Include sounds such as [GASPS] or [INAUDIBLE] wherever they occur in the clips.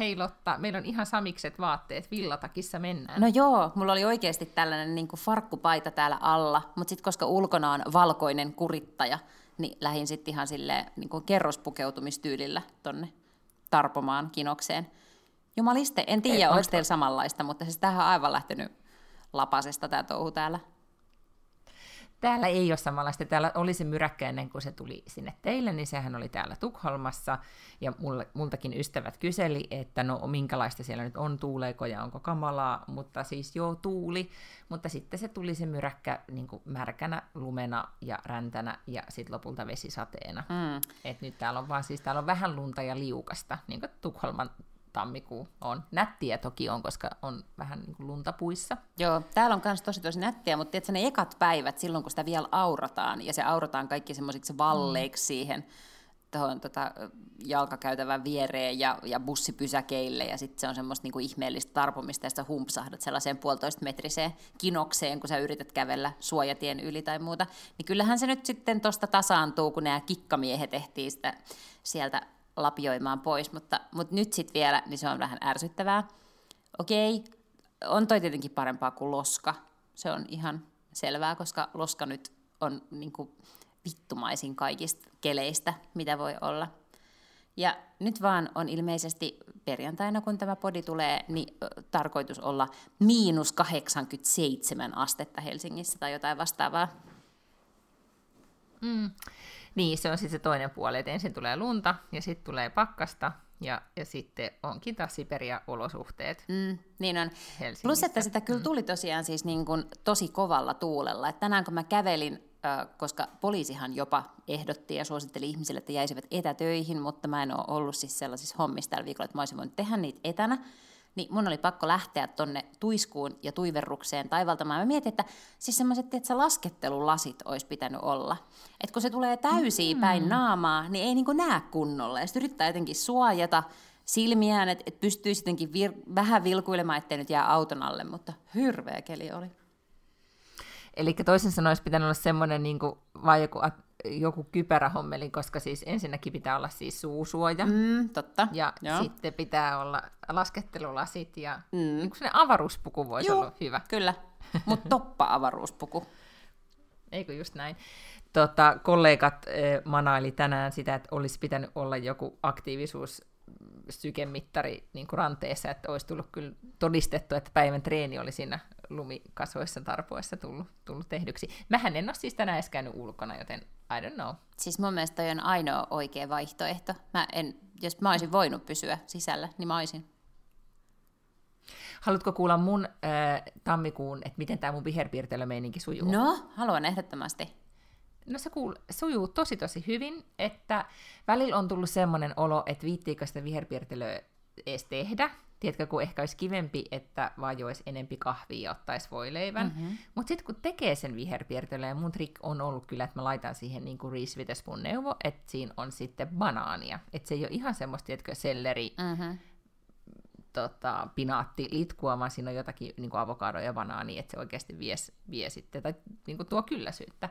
Hei Lotta, meillä on ihan samikset vaatteet, villatakissa mennään. No joo, mulla oli oikeasti tällainen niin kuin farkkupaita täällä alla, mutta sitten koska ulkona on valkoinen kurittaja, niin lähdin sitten ihan silleen niin kuin kerrospukeutumistyylillä tonne tarpomaan kinokseen. Jumaliste, en tiedä, onks- teillä samanlaista, mutta siis tähän on aivan lähtenyt lapasesta tämä touhu täällä. Täällä ei ole samanlaista. Täällä oli se myräkkä ennen kuin se tuli sinne teille, niin sehän oli täällä Tukholmassa. Ja mulle, multakin ystävät kyseli, että no minkälaista siellä nyt on, tuuleeko ja onko kamalaa. Mutta siis joo, tuuli. Mutta sitten se tuli se myräkkä niin kuin märkänä, lumena ja räntänä ja sitten lopulta vesisateena. Mm. Et nyt täällä on vaan siis täällä on vähän lunta ja liukasta, niin kuin Tukholman tammikuu on. Nättiä toki on, koska on vähän niin kuin lunta puissa. Joo, täällä on myös tosi tosi nättiä, mutta tiedätkö, ne ekat päivät, silloin kun sitä vielä aurataan, ja se aurataan kaikki semmoisiksi valleiksi siihen tuohon tota, jalkakäytävän viereen ja, ja bussipysäkeille, ja sitten se on semmoista niinku ihmeellistä tarpomista, ja sä humpsahdat sellaiseen puolitoista metriseen kinokseen, kun sä yrität kävellä suojatien yli tai muuta, niin kyllähän se nyt sitten tuosta tasaantuu, kun nämä kikkamiehet ehtii sitä sieltä lapioimaan pois, mutta, mutta nyt sitten vielä, niin se on vähän ärsyttävää. Okei, on toi tietenkin parempaa kuin loska. Se on ihan selvää, koska loska nyt on niin kuin vittumaisin kaikista keleistä, mitä voi olla. Ja nyt vaan on ilmeisesti perjantaina, kun tämä podi tulee, niin tarkoitus olla miinus 87 astetta Helsingissä tai jotain vastaavaa. Mm. Niin, se on sitten se toinen puoli, että ensin tulee lunta ja sitten tulee pakkasta ja, ja sitten onkin taas Siberia-olosuhteet Mm, niin on. Helsingissä. Plus, että sitä kyllä tuli tosiaan siis niin kuin tosi kovalla tuulella. Et tänään kun mä kävelin, äh, koska poliisihan jopa ehdotti ja suositteli ihmisille, että jäisivät etätöihin, mutta mä en ole ollut siis sellaisissa hommissa tällä viikolla, että mä olisin voinut tehdä niitä etänä, niin mun oli pakko lähteä tonne tuiskuun ja tuiverrukseen taivaltamaan. Mä mietin, että siis semmoiset, että laskettelulasit olisi pitänyt olla. Että kun se tulee täysiin Mm. päin naamaa, niin ei niinku näe kunnolla. Ja sitten yrittää jotenkin suojata silmiään, että et pystyy jotenkin vir- vähän vilkuilemaan, ettei nyt jää auton alle, mutta hirveä keli oli. Eli toisin sanoen olisi pitänyt olla semmoinen niin kuin, vai joku, joku kypärähommeli, koska siis ensinnäkin pitää olla siis suusuoja, mm. Totta. ja Joo. sitten pitää olla laskettelulasit, ja Mm. sellainen avaruuspuku voisi Juu, olla hyvä. Kyllä, [LAUGHS] mutta toppa-avaruuspuku. Eikö just näin? Tota, kollegat eh, manaili tänään sitä, että olisi pitänyt olla joku aktiivisuus sykemittari niin kuin ranteessa, että olisi tullut kyllä todistettu, että päivän treeni oli siinä lumikasoissa tarpoessa tullut, tullut tehdyksi. Mähän en ole siis tänään edes käynyt ulkona, joten I don't know. Siis mun mielestä toi on ainoa oikea vaihtoehto. Mä en, jos mä olisin voinut pysyä sisällä, niin mä olisin. Haluatko kuulla mun äh, tammikuun, että miten tämä mun viherpiirtelömeininki sujuu? No, haluan ehdottomasti. No se kuul- sujuu tosi tosi hyvin, että välillä on tullut semmoinen olo, että viittiikö sitä viherpiirtelöä edes tehdä. Tiedätkö, kun ehkä olisi kivempi, että vaan joisi enempi kahvia ja ottaisi voileivän. Mm-hmm. Mutta sitten kun tekee sen viherpiirtelön, ja mun trick on ollut kyllä, että mä laitan siihen niin kuin Reese Witherspoon neuvo, että siinä on sitten banaania. Että se ei ole ihan semmoista, tiedätkö, selleri, Mm-hmm. tota, pinaatti litkua, vaan siinä on jotakin niin kuin avokadoa ja banaania, että se oikeasti vie, vie sitten, tai niin kuin tuo kylläisyyttä.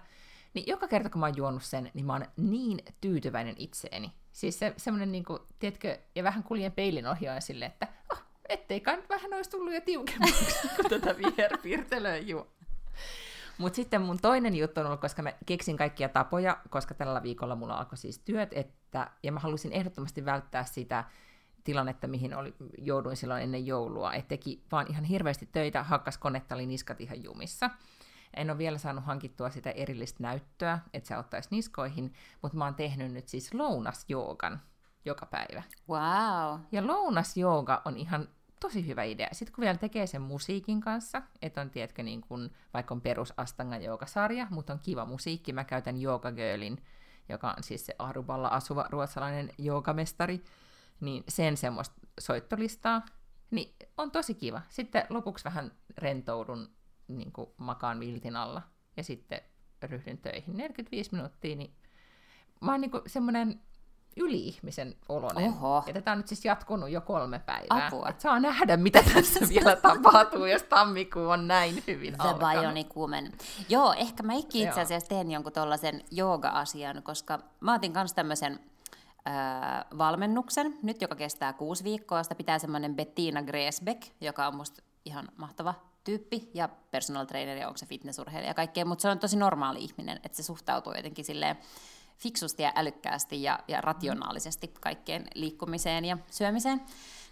Niin joka kerta, kun mä oon juonut sen, niin mä oon niin tyytyväinen itseeni. Siis se, semmoinen, niin kuin, tiedätkö, ja vähän kuljen peilin ohjaaja sille, että oh, ettei nyt vähän olisi tullut jo tiukemmaksi, [LAUGHS] kun tätä viherpiirtelöä juo. Mutta sitten mun toinen juttu on ollut, koska mä keksin kaikkia tapoja, koska tällä viikolla mulla alkoi siis työt, että, ja mä halusin ehdottomasti välttää sitä tilannetta, mihin oli, jouduin silloin ennen joulua, että teki vaan ihan hirveästi töitä, hakkas konetta, oli niskat ihan jumissa. En ole vielä saanut hankittua sitä erillistä näyttöä, että se ottaisi niskoihin, mutta mä oon tehnyt nyt siis lounasjoogan joka päivä. Wow. Ja lounasjooga on ihan tosi hyvä idea. Sitten kun vielä tekee sen musiikin kanssa, että on, tiedätkö, niin kun, vaikka on perus Astanga sarja mutta on kiva musiikki. Mä käytän Yoga Girlin, joka on siis se Aruballa asuva ruotsalainen joogamestari. niin sen semmoista soittolistaa, niin on tosi kiva. Sitten lopuksi vähän rentoudun, niin kuin makaan viltin alla, ja sitten ryhdyn töihin. 45 minuuttia, niin mä oon niin semmoinen yli-ihmisen olonen. Oho. Ja tätä on nyt siis jatkunut jo kolme päivää. Apua. Et saa nähdä, mitä [LAUGHS] tässä vielä tapahtuu, jos tammikuu on näin hyvin The alkanut. Bionic Woman. Joo, ehkä mä itse Joo. asiassa teen jonkun tollasen jooga-asian, koska mä otin kanssa tämmöisen äh, valmennuksen, nyt joka kestää kuusi viikkoa. Sitä pitää semmoinen Bettina Gresbeck, joka on musta ihan mahtava tyyppi, ja personal trainer, ja onko se fitnessurheilija ja kaikkea, mutta se on tosi normaali ihminen, että se suhtautuu jotenkin silleen fiksusti ja älykkäästi ja, ja rationaalisesti kaikkeen liikkumiseen ja syömiseen.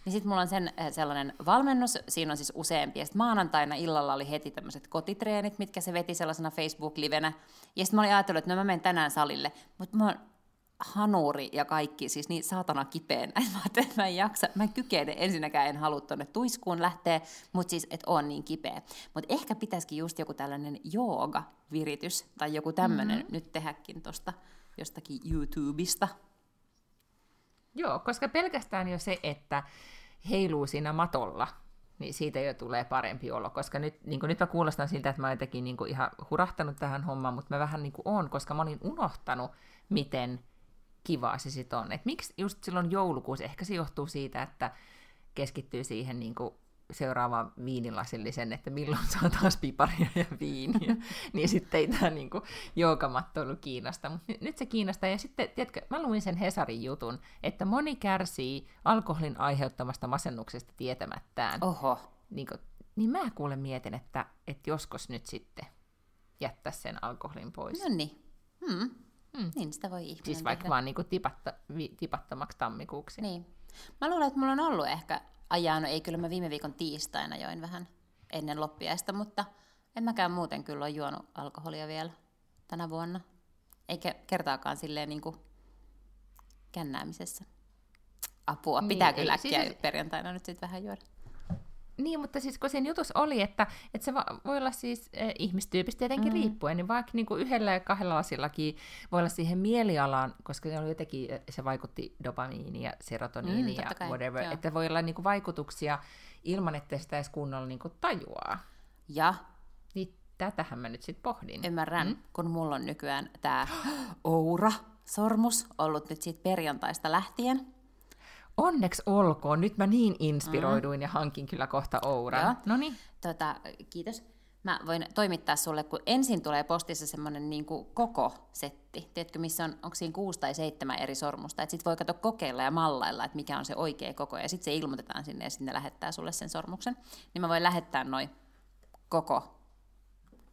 Niin sitten mulla on sen äh, sellainen valmennus, siinä on siis useampi. Ja sitten maanantaina illalla oli heti tämmöiset kotitreenit, mitkä se veti sellaisena Facebook-livenä. Ja sitten mä olin ajatellut, että no mä menen tänään salille. Mutta mä oon hanuri ja kaikki, siis niin saatana kipeänä. [LAUGHS] että Mä mä en jaksa, mä en kykene, ensinnäkään en halua tuonne tuiskuun lähteä, mutta siis, että on niin kipeä. Mutta ehkä pitäisikin just joku tällainen jooga-viritys tai joku tämmöinen mm-hmm. nyt tehdäkin tuosta jostakin YouTubesta. Joo, koska pelkästään jo se, että heiluu siinä matolla, niin siitä jo tulee parempi olo, koska nyt, niin nyt mä kuulostan siltä, että mä oon jotenkin niin ihan hurahtanut tähän hommaan, mutta mä vähän niin kuin on, koska mä olin unohtanut, miten kivaa se sitten on. Et miksi just silloin joulukuussa, ehkä se johtuu siitä, että keskittyy siihen niin kuin seuraavaan viinilasillisen, että milloin saa taas piparia ja viiniä, [LAUGHS] niin sitten ei tämä niin joogamattoilu kiinnosta. Mutta nyt se kiinnostaa. Ja sitten, tiedätkö, mä luin sen Hesarin jutun, että moni kärsii alkoholin aiheuttamasta masennuksesta tietämättään. Oho. Niin, kuin, niin mä kuulen mietin, että, että joskus nyt sitten jättää sen alkoholin pois. No niin. Hmm. Hmm. Niin sitä voi ihminen Siis vaikka tehdä. vaan niin kuin tipatta, vi, tipattomaksi tammikuuksi. Niin. Mä luulen, että mulla on ollut ehkä ajaa, no ei kyllä mä viime viikon tiistaina join vähän ennen loppiaista, mutta en mäkään muuten kyllä ole juonut alkoholia vielä tänä vuonna. Eikä kertaakaan silleen niin kuin kännäämisessä. Apua, Niin, pitää kyllä äkkiä siis- perjantaina nyt sitten vähän juoda. Niin, mutta siis kun siinä jutussa oli, että, että se va- voi olla siis eh, ihmistyypistä tietenkin mm. riippuen, niin vaikka niin kuin yhdellä ja kahdella lasillakin voi olla siihen mielialaan, koska se oli jotenkin, eh, se vaikutti dopamiiniin ja serotoniiniin Mm, ja kai, whatever, joo. että voi olla niin kuin vaikutuksia ilman, että sitä edes kunnolla niin kuin tajuaa. Ja Niin tätähän mä nyt sitten pohdin. ymmärrän, mm. kun mulla on nykyään tämä [GASPS] Oura-sormus ollut nyt siitä perjantaista lähtien. Onneksi olkoon, nyt mä niin inspiroiduin mm. ja hankin kyllä kohta Ouran. Joo. No niin. Tota, kiitos. Mä voin toimittaa sulle, kun ensin tulee postissa semmoinen niin koko setti. Tiedätkö, missä on, onko siinä kuusi tai seitsemän eri sormusta. Että sit voi kato kokeilla ja mallailla, että mikä on se oikea koko. Ja sitten se ilmoitetaan sinne ja sitten ne lähettää sulle sen sormuksen. Niin mä voin lähettää noin koko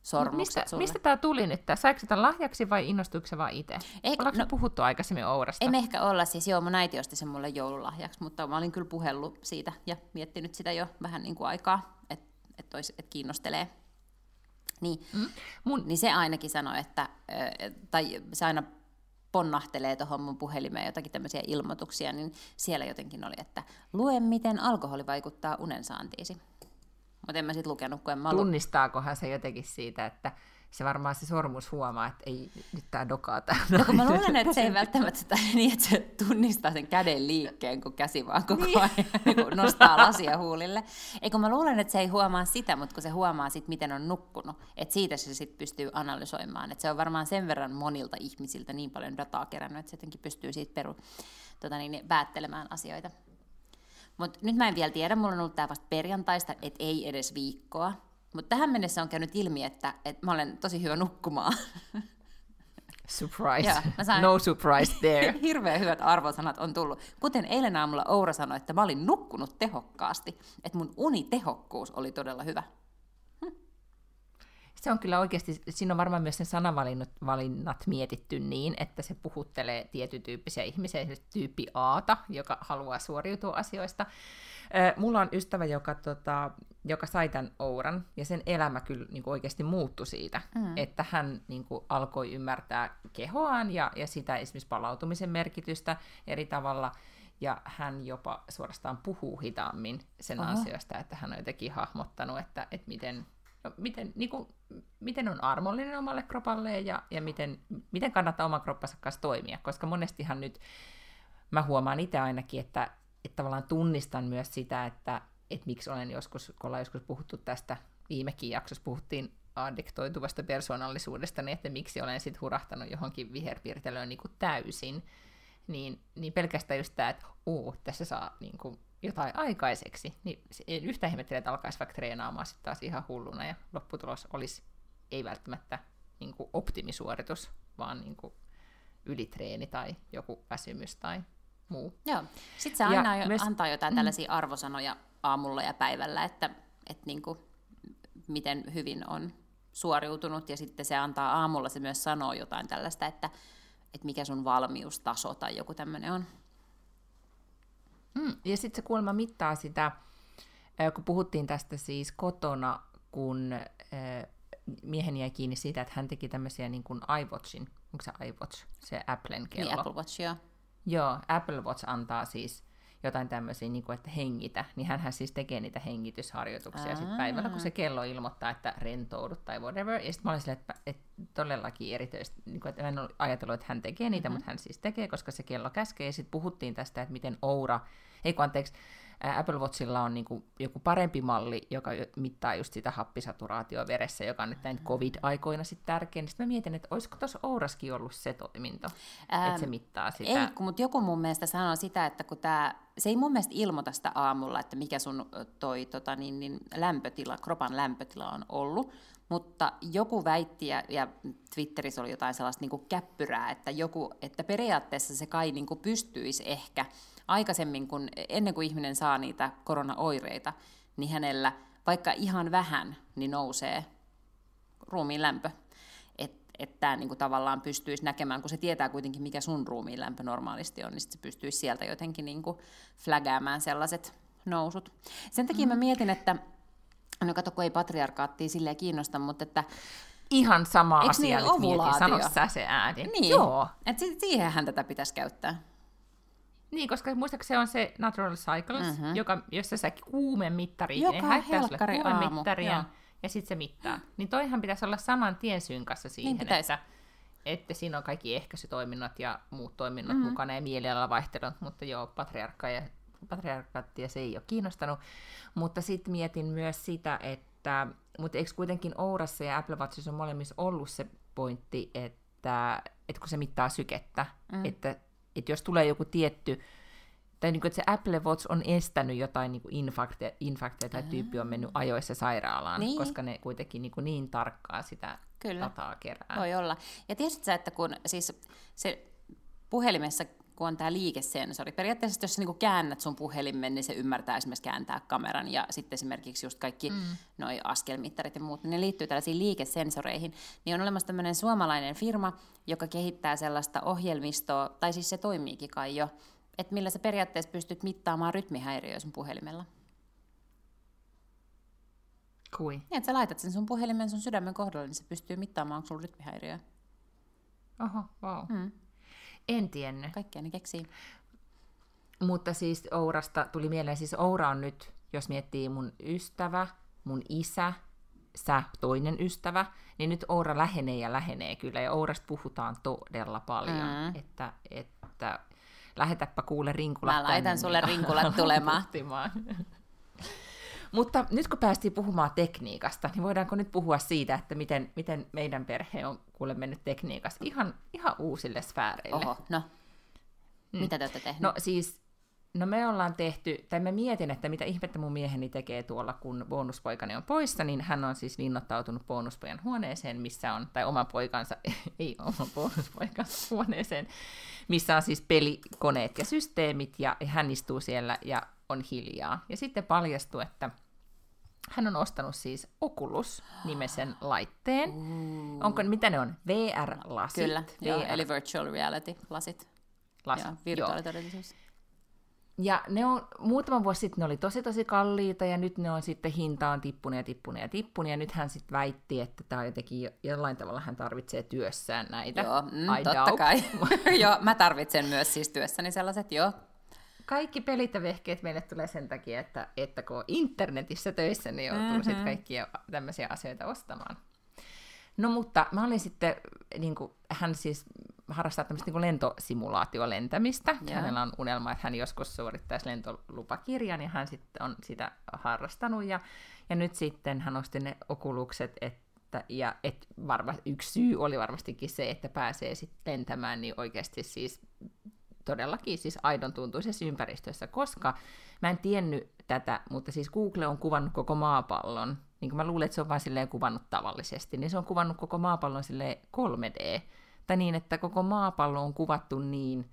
sormukset Mistä, sulle. mistä tämä tuli nyt? Tää? Saiko sitä lahjaksi vai innostuiko se vaan itse? Eikö- Ollaanko no- puhuttu aikaisemmin Ourasta? Ei me ehkä olla, siis joo, mun äiti osti sen mulle joululahjaksi, mutta mä olin kyllä puhellut siitä ja miettinyt sitä jo vähän niin kuin aikaa, että et, et kiinnostelee. Niin, Mm. Mun, niin se ainakin sanoi, että, tai se aina ponnahtelee tuohon mun puhelimeen jotakin tämmöisiä ilmoituksia, niin siellä jotenkin oli, että lue miten alkoholi vaikuttaa unensaantiisi. Mutta en mä sit lukenut, kun en mä tunnistaakohan se jotenkin siitä, että se varmaan se sormus huomaa, että ei nyt tää dokaa täällä. No kun mä luulen, että se ei välttämättä sitä [LAUGHS] niin, että se tunnistaa sen käden liikkeen, kun käsi vaan koko Niin. ajan niin nostaa lasia huulille. Ei kun mä luulen, että se ei huomaa sitä, mutta kun se huomaa sit, miten on nukkunut, että siitä se sitten pystyy analysoimaan. Että se on varmaan sen verran monilta ihmisiltä niin paljon dataa kerännyt, että se jotenkin pystyy siitä peru, tota niin, päättelemään asioita. Mutta nyt mä en vielä tiedä, mulla on ollut tää vasta perjantaista, että ei edes viikkoa. Mutta tähän mennessä on käynyt ilmi, että, että mä olen tosi hyvä nukkumaan. Surprise. Joo, mä sain- No surprise there. [LAUGHS] Hirveän hyvät arvosanat on tullut. Kuten eilen aamulla Oura sanoi, että mä olin nukkunut tehokkaasti. Että mun unitehokkuus oli todella hyvä. Se on kyllä oikeasti, siinä on varmaan myös sen sanavalinnat valinnat mietitty niin, että se puhuttelee tietyn tyyppisiä ihmisiä, esimerkiksi tyyppi Aata, joka haluaa suoriutua asioista. Mulla on ystävä, joka, tota, joka sai tämän Ouran, ja sen elämä kyllä niin kuin oikeasti muuttui siitä, mm. että hän niin kuin, alkoi ymmärtää kehoaan ja, ja sitä esimerkiksi palautumisen merkitystä eri tavalla, ja hän jopa suorastaan puhuu hitaammin sen Oho. ansiosta, että hän on jotenkin hahmottanut, että, että miten, miten, niin kuin, miten on armollinen omalle kropalleen ja, ja miten, miten kannattaa oman kroppansa kanssa toimia, koska monestihan nyt mä huomaan itse ainakin, että että tavallaan tunnistan myös sitä, että, että miksi olen joskus, kun ollaan joskus puhuttu tästä, viimekin jaksossa puhuttiin addiktoituvasta persoonallisuudesta, niin että miksi olen sitten hurahtanut johonkin viherpiirtelöön niin kuin täysin, niin, niin pelkästään just tämä, että uu, tässä saa niin kuin jotain aikaiseksi, niin en yhtä ihmettele, että alkaisi vaikka treenaamaan sitten taas ihan hulluna, ja lopputulos olisi ei välttämättä niin kuin optimisuoritus, vaan niin kuin ylitreeni tai joku väsymys tai muu. Joo. Sitten se aina jo, myös... antaa jotain mm. tällaisia arvosanoja aamulla ja päivällä, että, että niin kuin, miten hyvin on suoriutunut, ja sitten se antaa aamulla, se myös sanoo jotain tällaista, että, että mikä sun valmiustaso tai joku tämmöinen on. Mm, ja sitten se kuulemma mittaa sitä, kun puhuttiin tästä siis kotona, kun miehen jäi kiinni siitä, että hän teki tämmöisiä niin kuin iWatchin, onko se iWatch, se Applen kello? Niin, Apple Watch, joo. Joo, Apple Watch antaa siis jotain tämmöisiä, niin kuin, että hengitä, niin hän siis tekee niitä hengitysharjoituksia sitten päivällä, kun se kello ilmoittaa, että rentoudut tai whatever. Ja sitten mä olin silleen, että, että todellakin erityisesti, niin kuin, että mä en ole ajatellut, että hän tekee niitä, mm-hmm. mutta hän siis tekee, koska se kello käskee. Ja sitten puhuttiin tästä, että miten Oura, ei kun anteeksi, Apple Watchilla on niin kuin joku parempi malli, joka mittaa just sitä happisaturaatioa veressä, joka on nyt näin covid-aikoina sitten tärkeä. Niin sitten mä mietin, että olisiko tuossa Ouraskin ollut se toiminto, ähm, että se mittaa sitä. Ei, mutta joku mun mielestä sanoo sitä, että kun tämä, se ei mun mielestä ilmoita sitä aamulla, että mikä sun toi tota, niin, niin, lämpötila, kropan lämpötila on ollut, mutta joku väitti, ja, ja Twitterissä oli jotain sellaista niin kuin käppyrää, että, joku, että periaatteessa se kai niin kuin pystyisi ehkä aikaisemmin, kun, ennen kuin ihminen saa niitä koronaoireita, niin hänellä vaikka ihan vähän, niin nousee ruumiin lämpö. Että et tämä niinku tavallaan pystyisi näkemään, kun se tietää kuitenkin, mikä sun ruumiin lämpö normaalisti on, niin se pystyisi sieltä jotenkin niinku flägäämään sellaiset nousut. Sen takia mm. mä mietin, että No kato, kun ei patriarkaattia silleen kiinnosta, mutta että... Ihan sama asia niin, nyt mietin, sano sä se ääni. Niin, Joo. Et siihenhän tätä pitäisi käyttää. Niin, koska muistaakseni se on se Natural Cycles, mm-hmm. joka, jossa sä kuumemittari, Joka ne helkkari kuumemittari ja, ja sitten se mittaa. Niin toihan pitäisi olla saman tien synkassa siihen, niin että, että siinä on kaikki ehkäisytoiminnot ja muut toiminnot mm-hmm. mukana ja mielialalla vaihtelut, mutta joo, patriarkka ja patriarkaattia se ei ole kiinnostanut. Mutta sitten mietin myös sitä, että mutta eikö kuitenkin Ourassa ja Apple Watchissa on molemmissa ollut se pointti, että, että kun se mittaa sykettä, mm. että, että jos tulee joku tietty, tai niin kuin, että se Apple Watch on estänyt jotain niin infakteja, infakteja tai tyyppi on mennyt ajoissa sairaalaan, niin. koska ne kuitenkin niin, kuin niin tarkkaa sitä Kyllä. dataa kerää. Voi olla. Ja tiesitkö että kun siis se puhelimessa kun on tämä liikesensori. Periaatteessa jos sä niin käännät sun puhelimen, niin se ymmärtää esimerkiksi kääntää kameran ja sitten esimerkiksi just kaikki mm. noi askelmittarit ja muut, niin ne liittyy tällaisiin liikesensoreihin. Niin on olemassa tämmöinen suomalainen firma, joka kehittää sellaista ohjelmistoa, tai siis se toimiikin kai jo, että millä sä periaatteessa pystyt mittaamaan rytmihäiriöä sun puhelimella. Kui? Niin, että sä laitat sen sun puhelimen sun sydämen kohdalle, niin se pystyy mittaamaan, onko sulla rytmihäiriöä. Oho, wow. Mm. En tiennyt. Kaikkea ne keksii. Mutta siis Ourasta tuli mieleen, siis Oura on nyt, jos miettii mun ystävä, mun isä, sä toinen ystävä, niin nyt Oura lähenee ja lähenee kyllä, ja Ourasta puhutaan todella paljon, mm. että, että lähetäpä kuule rinkulat Mä laitan tänne, sulle rinkulat [LAUGHS] tulemaan. Mutta nyt kun päästiin puhumaan tekniikasta, niin voidaanko nyt puhua siitä, että miten, miten meidän perhe on kuule mennyt tekniikassa ihan, ihan uusille sfääreille. Oho, no. Hmm. Mitä te olette tehneet? No siis, no me ollaan tehty, tai mä mietin, että mitä ihmettä mun mieheni tekee tuolla, kun bonuspoikani on poissa, niin hän on siis linnoittautunut bonuspojan huoneeseen, missä on, tai oman poikansa, [LAUGHS] ei oman bonuspoikansa huoneeseen, missä on siis pelikoneet ja systeemit, ja hän istuu siellä ja on hiljaa. Ja sitten paljastui, että hän on ostanut siis Oculus-nimisen [GASPS] laitteen. Uh. Onko, mitä ne on? VR-lasit? Kyllä, VR. Joo, eli virtual reality-lasit. Lasit, ja virtuaalitodellisuus. Ja ne on, muutama vuosi sitten ne oli tosi tosi kalliita ja nyt ne on sitten hintaan tippunut ja tippunut ja tippunut ja nyt hän sitten väitti, että tämä jotenkin jollain tavalla hän tarvitsee työssään näitä. Joo, mm, I totta doubt. kai. [LAUGHS] joo, mä tarvitsen myös siis työssäni sellaiset, joo kaikki pelit ja vehkeet meille tulee sen takia, että, että kun internetissä töissä, niin joutuu mm-hmm. sitten kaikkia tämmöisiä asioita ostamaan. No mutta mä olin sitten, niin kuin, hän siis harrastaa tämmöistä niin lentosimulaatiolentämistä. Joo. Hänellä on unelma, että hän joskus suorittaisi lentolupakirjan, ja hän sitten on sitä harrastanut. Ja, ja nyt sitten hän osti ne okulukset, että, ja et varma, yksi syy oli varmastikin se, että pääsee sitten lentämään, niin oikeasti siis todellakin siis aidon tuntuisessa ympäristössä, koska mä en tiennyt tätä, mutta siis Google on kuvannut koko maapallon, niin kuin mä luulen, että se on vain silleen kuvannut tavallisesti, niin se on kuvannut koko maapallon silleen 3D, tai niin, että koko maapallo on kuvattu niin,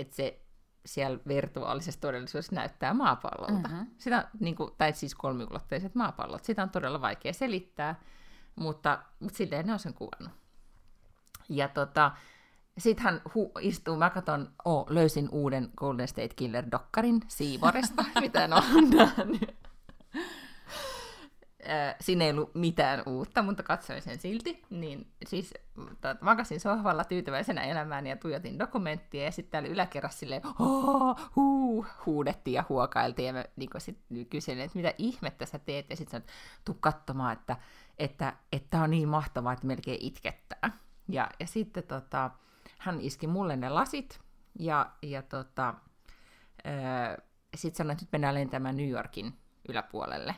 että se siellä virtuaalisessa todellisuudessa näyttää maapallolta. Mhm. Sitä, niin kuin, tai siis kolmiulotteiset maapallot, sitä on todella vaikea selittää, mutta, mutta silleen ne on sen kuvannut. Ja tota, sitten hän hu- istuu, mä katson, oh, löysin uuden Golden State Killer-dokkarin Siivoresta, [LAUGHS] mitä en ole nähnyt. Äh, Siinä ei ollut mitään uutta, mutta katsoin sen silti. Niin siis tot, makasin sohvalla tyytyväisenä elämään ja tuijotin dokumenttia ja sitten täällä yläkerrassa silleen oh, huu, huudettiin ja huokailtiin ja mä niin sit kyselin, että mitä ihmettä sä teet ja sitten sanoin, että tuu katsomaan, että että että on niin mahtavaa, että melkein itkettää. Ja, ja sitten tota, hän iski mulle ne lasit ja, ja tota, sitten sanoi, että nyt mennään lentämään New Yorkin yläpuolelle.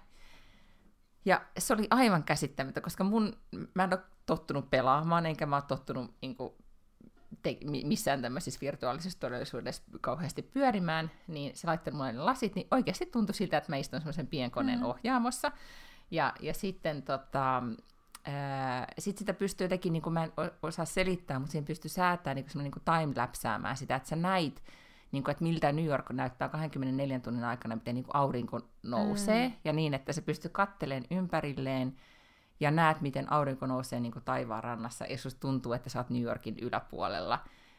Ja se oli aivan käsittämätöntä, koska mun, mä en ole tottunut pelaamaan, enkä mä ole tottunut niin kuin, te, missään tämmöisessä virtuaalisessa todellisuudessa kauheasti pyörimään, niin se laittoi mulle ne lasit, niin oikeasti tuntui siltä, että mä istun semmoisen pienkoneen mm. ohjaamossa. Ja, ja sitten tota, ää, sit sitä pystyy jotenkin, niin kuin mä en osaa selittää, mutta siihen pystyy säätämään niin niin timelapsäämään sitä, että sä näit, niin kuin, että miltä New York näyttää 24 tunnin aikana, miten niin kuin aurinko nousee, mm. ja niin, että se pystyy katteleen ympärilleen, ja näet, miten aurinko nousee niin kuin taivaan rannassa, ja susta tuntuu, että sä oot New Yorkin yläpuolella.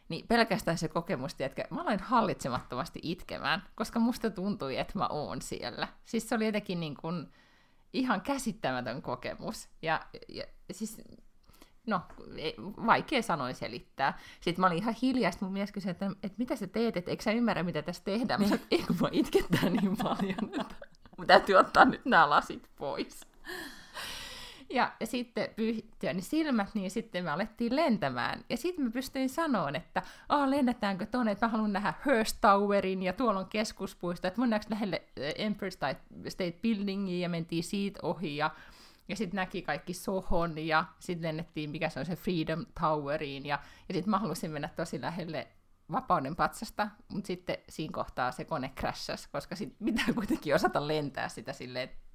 Niin pelkästään se kokemus, että mä aloin hallitsemattomasti itkemään, koska musta tuntui, että mä oon siellä. Siis se oli jotenkin niin kuin, ihan käsittämätön kokemus. Ja, ja siis, no, vaikea sanoin selittää. Sitten mä olin ihan hiljaa, mun mies kysyi, että, että mitä sä teet, että eikö sä ymmärrä, mitä tässä tehdään. Mä sanoin, että mä itkettää niin paljon, että mun täytyy ottaa nyt nämä lasit pois. Ja, sitten pyyhittyä ne silmät, niin sitten me alettiin lentämään. Ja sitten mä pystyin sanoa, että ah, lennetäänkö tuonne, että mä haluan nähdä Hearst Towerin, ja tuolla on keskuspuisto, että mennäänkö lähelle Empire State Buildingin, ja mentiin siitä ohi, ja, ja sitten näki kaikki Sohon, ja sitten lennettiin, mikä se on se Freedom Toweriin, ja, ja sitten mä halusin mennä tosi lähelle vapauden patsasta, mutta sitten siinä kohtaa se kone crashasi, koska sitten pitää kuitenkin osata lentää sitä silleen, että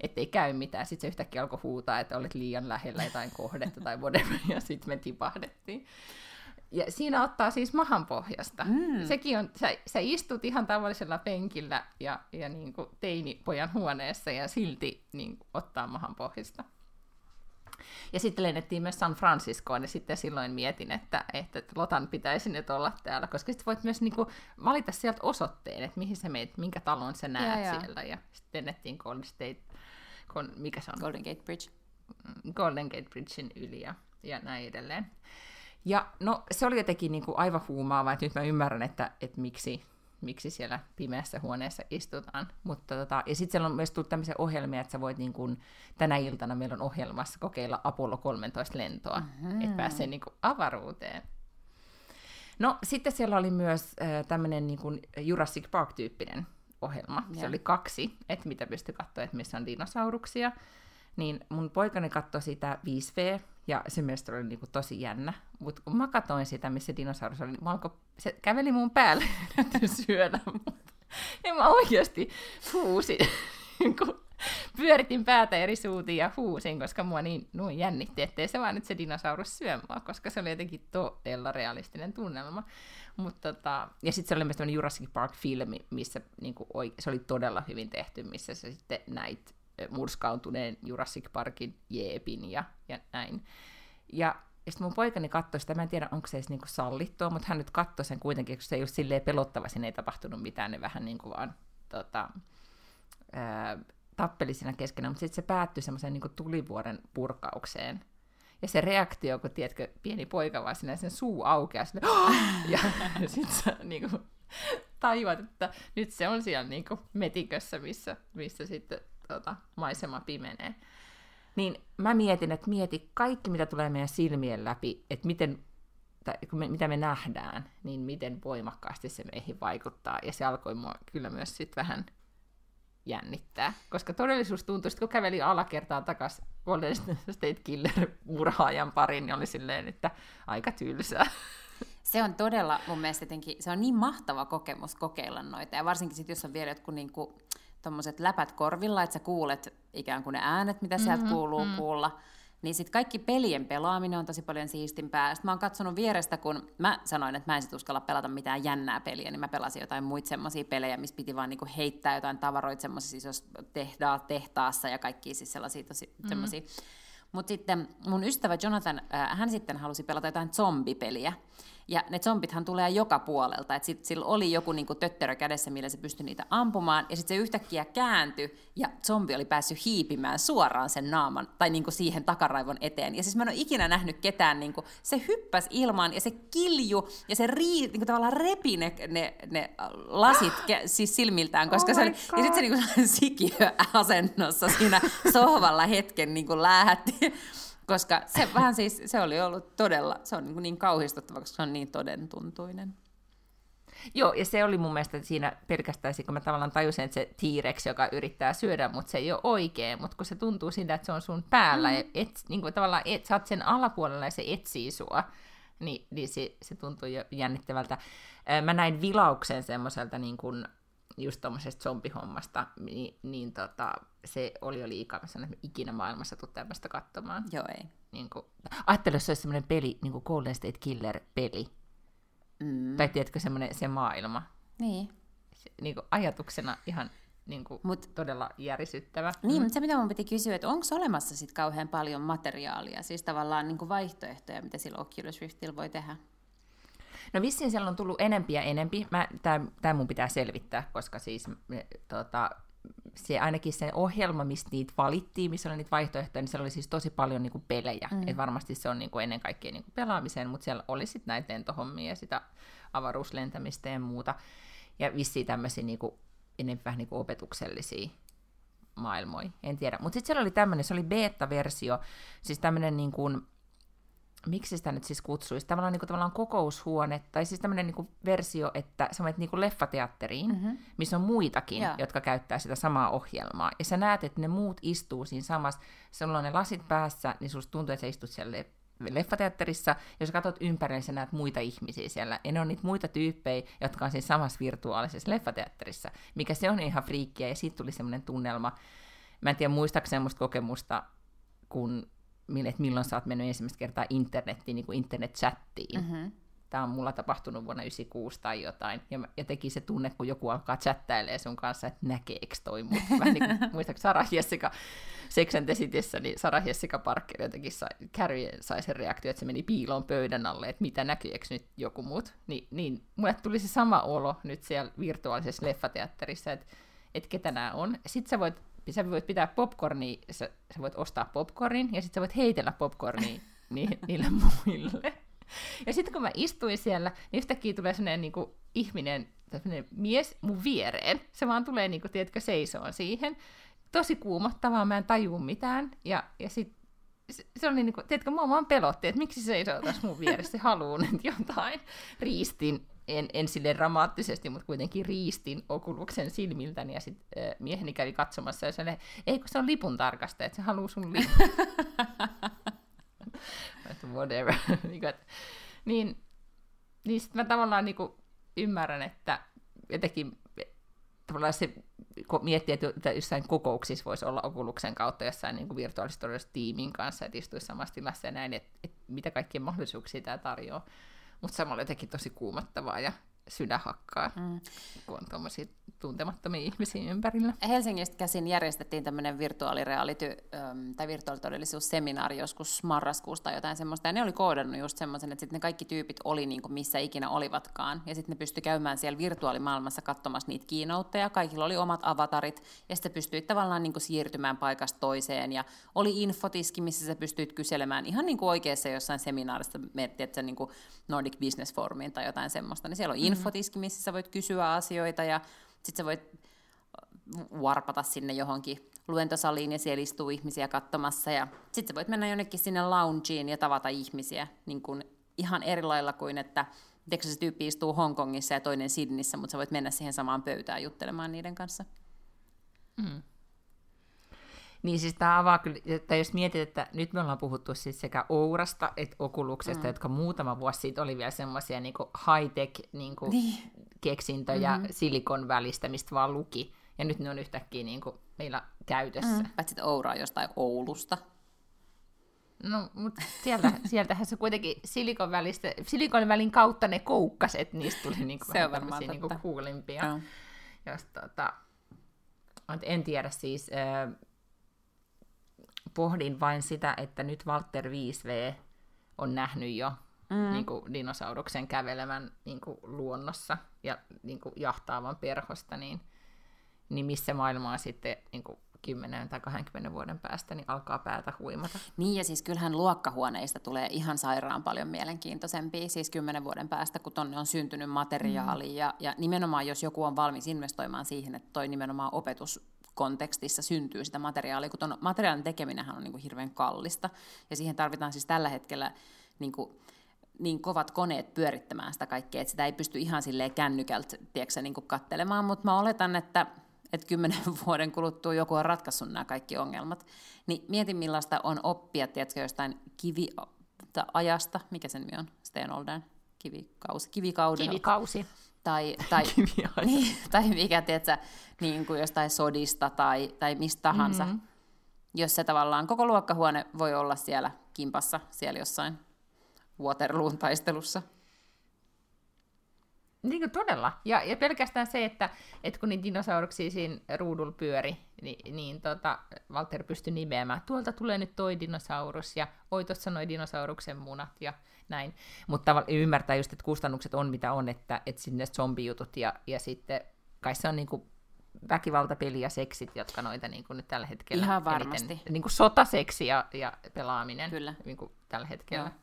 ettei käy mitään. Sitten se yhtäkkiä alkoi huutaa, että olet liian lähellä jotain kohdetta tai whatever, [LAUGHS] ja sitten me tipahdettiin. Ja siinä ottaa siis mahan pohjasta. Mm. Sekin on, sä, sä istut ihan tavallisella penkillä ja, ja niin kuin teinipojan huoneessa ja silti niin kuin, ottaa mahan pohjasta. Ja sitten lennettiin myös San Franciscoon, ja sitten silloin mietin, että, että Lotan pitäisi nyt olla täällä, koska sitten voit myös niinku valita sieltä osoitteen, että mihin sä meet, minkä talon sä näet ja, siellä. Ja sitten lennettiin Golden State kon, mikä se on? Golden Gate Bridge. Mm, Golden Gate Bridgein yli ja, ja näin edelleen. Ja no, se oli jotenkin niin kuin aivan huumaava, että nyt mä ymmärrän, että, että miksi, miksi siellä pimeässä huoneessa istutaan. Mutta tota, ja sitten siellä on myös tullut tämmöisiä ohjelmia, että sä voit niin kuin, tänä iltana meillä on ohjelmassa kokeilla Apollo 13 lentoa, mm-hmm. että pääsee niin kuin avaruuteen. No sitten siellä oli myös äh, tämmöinen niin kuin Jurassic Park-tyyppinen ohjelma. Se oli kaksi, että mitä pystyi katsoa, että missä on dinosauruksia. Niin mun poikani katsoi sitä 5V, ja se myös oli niinku tosi jännä. Mutta kun mä katsoin sitä, missä dinosaurus oli, niin alko, se käveli mun päälle ja [LAUGHS] syödä mut. Ja mä oikeasti huusin, [LAUGHS] pyöritin päätä eri suutiin ja huusin, koska mua niin noin jännitti, ettei se vaan nyt se dinosaurus syö mua, koska se oli jotenkin todella realistinen tunnelma. Mut tota, ja sitten se oli myös tämmöinen Jurassic Park-filmi, missä niinku, se oli todella hyvin tehty, missä se sitten näit murskautuneen Jurassic Parkin jeepin ja, ja näin. Ja, ja sitten mun poikani katsoi sitä, mä en tiedä onko se edes niinku sallittua, mutta hän nyt katsoi sen kuitenkin, koska se ei ole silleen pelottava, siinä ei tapahtunut mitään, ne vähän niin kuin vaan tota, ää, tappeli siinä keskenään, mutta sitten se päättyi semmoiseen niin tulivuoren purkaukseen, ja se reaktio, kun tiedätkö, pieni poika vaan sinne sen suu aukeaa, sinne, ja, [LAUGHS] sitten sä niin kuin, tajuat, että nyt se on siellä niin kuin, metikössä, missä, missä sitten tota, maisema pimenee. Niin mä mietin, että mieti kaikki, mitä tulee meidän silmien läpi, että miten että kun me, mitä me nähdään, niin miten voimakkaasti se meihin vaikuttaa. Ja se alkoi mua kyllä myös sitten vähän jännittää. Koska todellisuus tuntui, että kun käveli alakertaan takaisin Golden State Killer-murhaajan parin, niin oli silleen, että aika tylsää. Se on todella mun mielestä jotenkin, se on niin mahtava kokemus kokeilla noita. Ja varsinkin sitten, jos on vielä jotkut niinku, tommoset läpät korvilla, että sä kuulet ikään kuin ne äänet, mitä sieltä mm-hmm, kuuluu mm. kuulla niin sitten kaikki pelien pelaaminen on tosi paljon siistimpää. Sitten mä oon katsonut vierestä, kun mä sanoin, että mä en sit uskalla pelata mitään jännää peliä, niin mä pelasin jotain muita semmoisia pelejä, missä piti vaan niinku heittää jotain tavaroita semmoisia, siis jos tehdaa, tehtaassa ja kaikki siis sellaisia tosi mm-hmm. semmoisia. Mutta sitten mun ystävä Jonathan, äh, hän sitten halusi pelata jotain zombipeliä. Ja ne zombithan tulee joka puolelta, että sillä oli joku niinku tötterö kädessä, millä se pystyi niitä ampumaan, ja sitten se yhtäkkiä kääntyi, ja zombi oli päässyt hiipimään suoraan sen naaman, tai niinku siihen takaraivon eteen. Ja siis mä en ole ikinä nähnyt ketään, niinku, se hyppäsi ilmaan, ja se kilju, ja se rii, niinku tavallaan repi ne, ne, ne lasit ke, siis silmiltään, koska oh se oli, ja sitten se niinku [LAUGHS] sikiöasennossa siinä sohvalla hetken niinku lähti koska se [LAUGHS] vähän siis, se oli ollut todella, se on niin, niin kauhistuttava, koska se on niin todentuntuinen. Joo, ja se oli mun mielestä siinä pelkästään, kun mä tavallaan tajusin, että se T-Rex, joka yrittää syödä, mutta se ei ole oikein, mutta kun se tuntuu siltä, että se on sun päällä, mm. ja et, niin kuin tavallaan et, sä oot sen alapuolella ja se etsii sua, niin, niin se, se tuntuu jo jännittävältä. Mä näin vilauksen semmoiselta niin kuin just tuommoisesta zombihommasta, niin, niin tota, se oli jo liikaa. Mä sanoin, että ikinä maailmassa tuu tämmöistä katsomaan. Joo, ei. Niin kuin, ajattelin, jos se olisi semmoinen peli, niin kuin Golden State Killer-peli. Mm. Tai tiedätkö, semmoinen se maailma. Niin. Se, niin kuin ajatuksena ihan niin kuin, Mut, todella järisyttävä. Niin, mm. mutta se mitä mun piti kysyä, että onko olemassa sit kauhean paljon materiaalia, siis tavallaan niin kuin vaihtoehtoja, mitä sillä Oculus Riftillä voi tehdä? No vissiin siellä on tullut enempi ja enempi. Tämä mun pitää selvittää, koska siis tota, se ainakin se ohjelma, mistä niitä valittiin, missä oli niitä vaihtoehtoja, niin siellä oli siis tosi paljon niin kuin pelejä. Mm. Et varmasti se on niin kuin ennen kaikkea niin kuin pelaamiseen, mutta siellä oli sitten näitä lentohommia ja sitä avaruuslentämistä ja muuta. Ja vissiin tämmöisiä niin kuin, enemmän vähän niin kuin opetuksellisia maailmoja, en tiedä. Mutta sitten siellä oli tämmöinen, se oli beta-versio, siis tämmöinen niin kuin, miksi sitä nyt siis kutsuisi, tavallaan, niin kuin, tavallaan kokoushuone, tai siis tämmöinen niin versio, että sä menet niin leffateatteriin, mm-hmm. missä on muitakin, yeah. jotka käyttää sitä samaa ohjelmaa, ja sä näet, että ne muut istuu siinä samassa, sulla on ne lasit päässä, niin susta tuntuu, että sä istut siellä leffateatterissa, jos sä katsot ympärille, niin sä näet muita ihmisiä siellä, ja ne on niitä muita tyyppejä, jotka on siinä samassa virtuaalisessa leffateatterissa, mikä se on ihan friikkiä, ja siitä tuli semmoinen tunnelma, mä en tiedä muistaako semmoista kokemusta, kun että milloin sä oot mennyt ensimmäistä kertaa internettiin, niin kuin internet-chattiin. Mm-hmm. Tämä on mulla tapahtunut vuonna 96 tai jotain. Ja, ja teki se tunne, kun joku alkaa chattailemaan sun kanssa, että näkeekö toi mut. Vähän niin kuin, [LAUGHS] muistaakseni Sarah Jessica Sex and the Cityssä, niin Sarah Jessica Parker jotenkin sai, Carrie sai sen reaktio, että se meni piiloon pöydän alle, että mitä näkyykö nyt joku muut. Ni, niin mulle tuli se sama olo nyt siellä virtuaalisessa leffateatterissa, että että ketä nämä on. Sitten sä voit sä voit pitää popcornia, sä, sä voit ostaa popcornin, ja sitten sä voit heitellä popcornia [LAUGHS] ni, niille muille. Ja sitten kun mä istuin siellä, niin yhtäkkiä tulee sellainen niin kuin, ihminen, sellainen mies mun viereen. Se vaan tulee, niin kuin, tiedätkö, seisoon siihen. Tosi kuumottavaa, mä en tajua mitään. Ja, ja sitten se, se oli niin kuin, tiedätkö, mua vaan pelotti, että miksi se seisoo tässä mun vieressä, se haluaa nyt jotain. Riistin en, en sille dramaattisesti, mutta kuitenkin riistin okuluksen silmiltäni ja sitten äh, mieheni kävi katsomassa ja sanoi, ei kun se on lipun tarkastaja, että se haluaa sun lipun. [LAUGHS] whatever. [LAUGHS] Niinku, niin, niin sitten mä tavallaan niin kuin ymmärrän, että jotenkin tavallaan se miettii, että jossain kokouksissa voisi olla Okuluksen kautta jossain niin virtuaalisesti tiimin kanssa, että istuisi samassa tilassa ja näin, että, että mitä kaikkia mahdollisuuksia tämä tarjoaa mutta samalla jotenkin tosi kuumattavaa ja sydän hakkaa, mm. kun on tuommoisia tuntemattomia ihmisiä ympärillä. Helsingistä käsin järjestettiin tämmöinen virtuaalireality tai virtuaalitodellisuusseminaari joskus marraskuusta tai jotain semmoista, ja ne oli koodannut just semmoisen, että sitten ne kaikki tyypit oli niin kuin missä ikinä olivatkaan, ja sitten ne pystyi käymään siellä virtuaalimaailmassa katsomassa niitä keynoteja, kaikilla oli omat avatarit, ja sitten pystyit tavallaan niin kuin siirtymään paikasta toiseen, ja oli infotiski, missä sä pystyit kyselemään ihan niin kuin oikeassa jossain seminaarista, miettii, että se niin kuin Nordic Business Forumiin tai jotain semmoista, niin siellä on mm-hmm. Infotiski, missä sä voit kysyä asioita, ja sitten sä voit warpata sinne johonkin luentosaliin ja siellä istuu ihmisiä katsomassa ja sitten sä voit mennä jonnekin sinne loungeen ja tavata ihmisiä niin kuin ihan eri lailla kuin, että Tiedätkö, se tyyppi istuu Hongkongissa ja toinen Sydneyssä, mutta sä voit mennä siihen samaan pöytään juttelemaan niiden kanssa. Mm. Niin siis tämä avaa kyllä, että jos mietit, että nyt me ollaan puhuttu siis sekä Ourasta että Okuluksesta, mm. jotka muutama vuosi sitten oli vielä semmoisia niin high-tech niin niin. keksintöjä mm-hmm. silikon välistä, mistä vaan luki. Ja nyt ne on yhtäkkiä niin kuin meillä käytössä. Mm. Paitsi, että Oura on jostain Oulusta. No, mutta sieltä, [LAUGHS] sieltähän se kuitenkin silikon, välistä, silikon välin kautta ne koukkaset, niistä tuli niinku se on varmaan niinku kuulimpia. No. Jos, tota, en tiedä siis, äh, pohdin vain sitä, että nyt Walter 5V on nähnyt jo mm. niin kuin dinosauruksen kävelemän niin kuin luonnossa ja niin kuin jahtaavan perhosta, niin, niin missä maailmaa sitten niin kuin 10 tai 20 vuoden päästä niin alkaa päätä huimata. Niin ja siis kyllähän luokkahuoneista tulee ihan sairaan paljon mielenkiintoisempia siis 10 vuoden päästä, kun tonne on syntynyt materiaali mm. ja, ja nimenomaan jos joku on valmis investoimaan siihen, että toi nimenomaan opetus kontekstissa syntyy sitä materiaalia, kun materiaalin tekeminen on niin kuin hirveän kallista, ja siihen tarvitaan siis tällä hetkellä niin, kuin, niin kovat koneet pyörittämään sitä kaikkea, että sitä ei pysty ihan silleen kännykältä tiedätkö, niin kuin kattelemaan, mutta mä oletan, että että kymmenen [LAUGHS] vuoden kuluttua joku on ratkaissut nämä kaikki ongelmat, niin mietin millaista on oppia, tiedätkö, jostain kiviajasta, mikä sen nimi on, Stenolden, kivikausi, kivikausi. Kivikausi tai, tai, [LAUGHS] niin, tai mikä, tiedätkö, niin kuin jostain sodista tai, tai mistä tahansa, mm-hmm. jos se tavallaan koko luokkahuone voi olla siellä kimpassa, siellä jossain Waterloon taistelussa. Niin kuin todella. Ja, ja pelkästään se, että, että kun niin dinosauruksia siinä ruudulla pyöri, niin, niin tota, Walter pystyi nimeämään, tuolta tulee nyt toi dinosaurus, ja oi tuossa noi dinosauruksen munat, ja näin. Mutta ymmärtää just, että kustannukset on mitä on, että, että sinne zombijutut ja, ja sitten kai se on niin kuin väkivaltapeli ja seksit, jotka noita niin kuin nyt tällä hetkellä Ihan varmasti. Eniten, niin kuin sotaseksi ja, ja pelaaminen Kyllä. Niin kuin tällä hetkellä. Joo.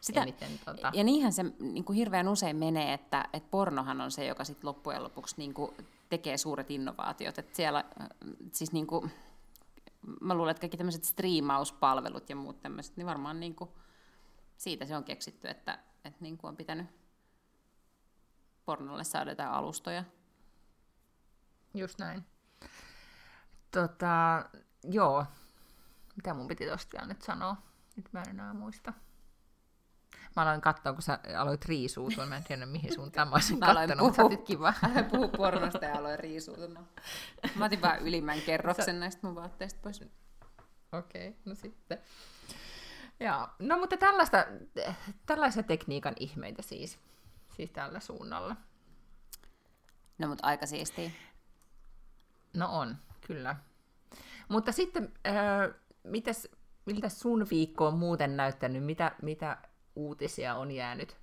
Sitä, eniten, tota... Ja niinhän se niin kuin hirveän usein menee, että, että pornohan on se, joka sit loppujen lopuksi niin kuin tekee suuret innovaatiot. Että siellä, siis niin kuin, mä luulen, että kaikki tämmöiset striimauspalvelut ja muut tämmöiset, niin varmaan niin kuin, siitä se on keksitty, että, että niin kuin on pitänyt pornolle saada jotain alustoja. Just näin. Tota, joo. Mitä mun piti tosta vielä nyt sanoa? Nyt mä en enää muista. Mä aloin katsoa, kun sä aloit riisuutua. Mä en tiedä, mihin suuntaan mä olisin kattonut, puhua, kiva. Aloin puhua pornosta ja aloin riisuutua. Mä otin vaan ylimmän kerroksen sä... näistä mun vaatteista pois. Okei, okay, no sitten. Ja, no mutta tällaista, tällaisia tekniikan ihmeitä siis, siis tällä suunnalla. No mutta aika siistiä. No on, kyllä. Mutta sitten, äh, mitäs, miltä sun viikko on muuten näyttänyt? Mitä, mitä uutisia on jäänyt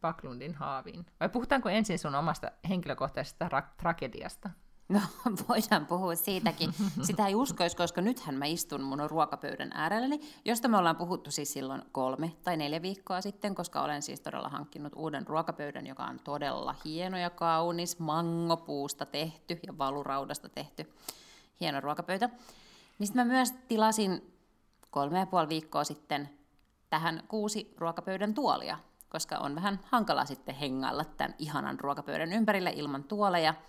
Paklundin haaviin? Vai puhutaanko ensin sun omasta henkilökohtaisesta ra- tragediasta? No, [LAUGHS] voidaan puhua siitäkin. Sitä ei uskoisi, koska nythän mä istun mun ruokapöydän äärelläni, josta me ollaan puhuttu siis silloin kolme tai neljä viikkoa sitten, koska olen siis todella hankkinut uuden ruokapöydän, joka on todella hieno ja kaunis, mangopuusta tehty ja valuraudasta tehty. Hieno ruokapöytä. Niin sitten mä myös tilasin kolme ja puoli viikkoa sitten tähän kuusi ruokapöydän tuolia, koska on vähän hankala sitten hengailla tämän ihanan ruokapöydän ympärille ilman tuoleja –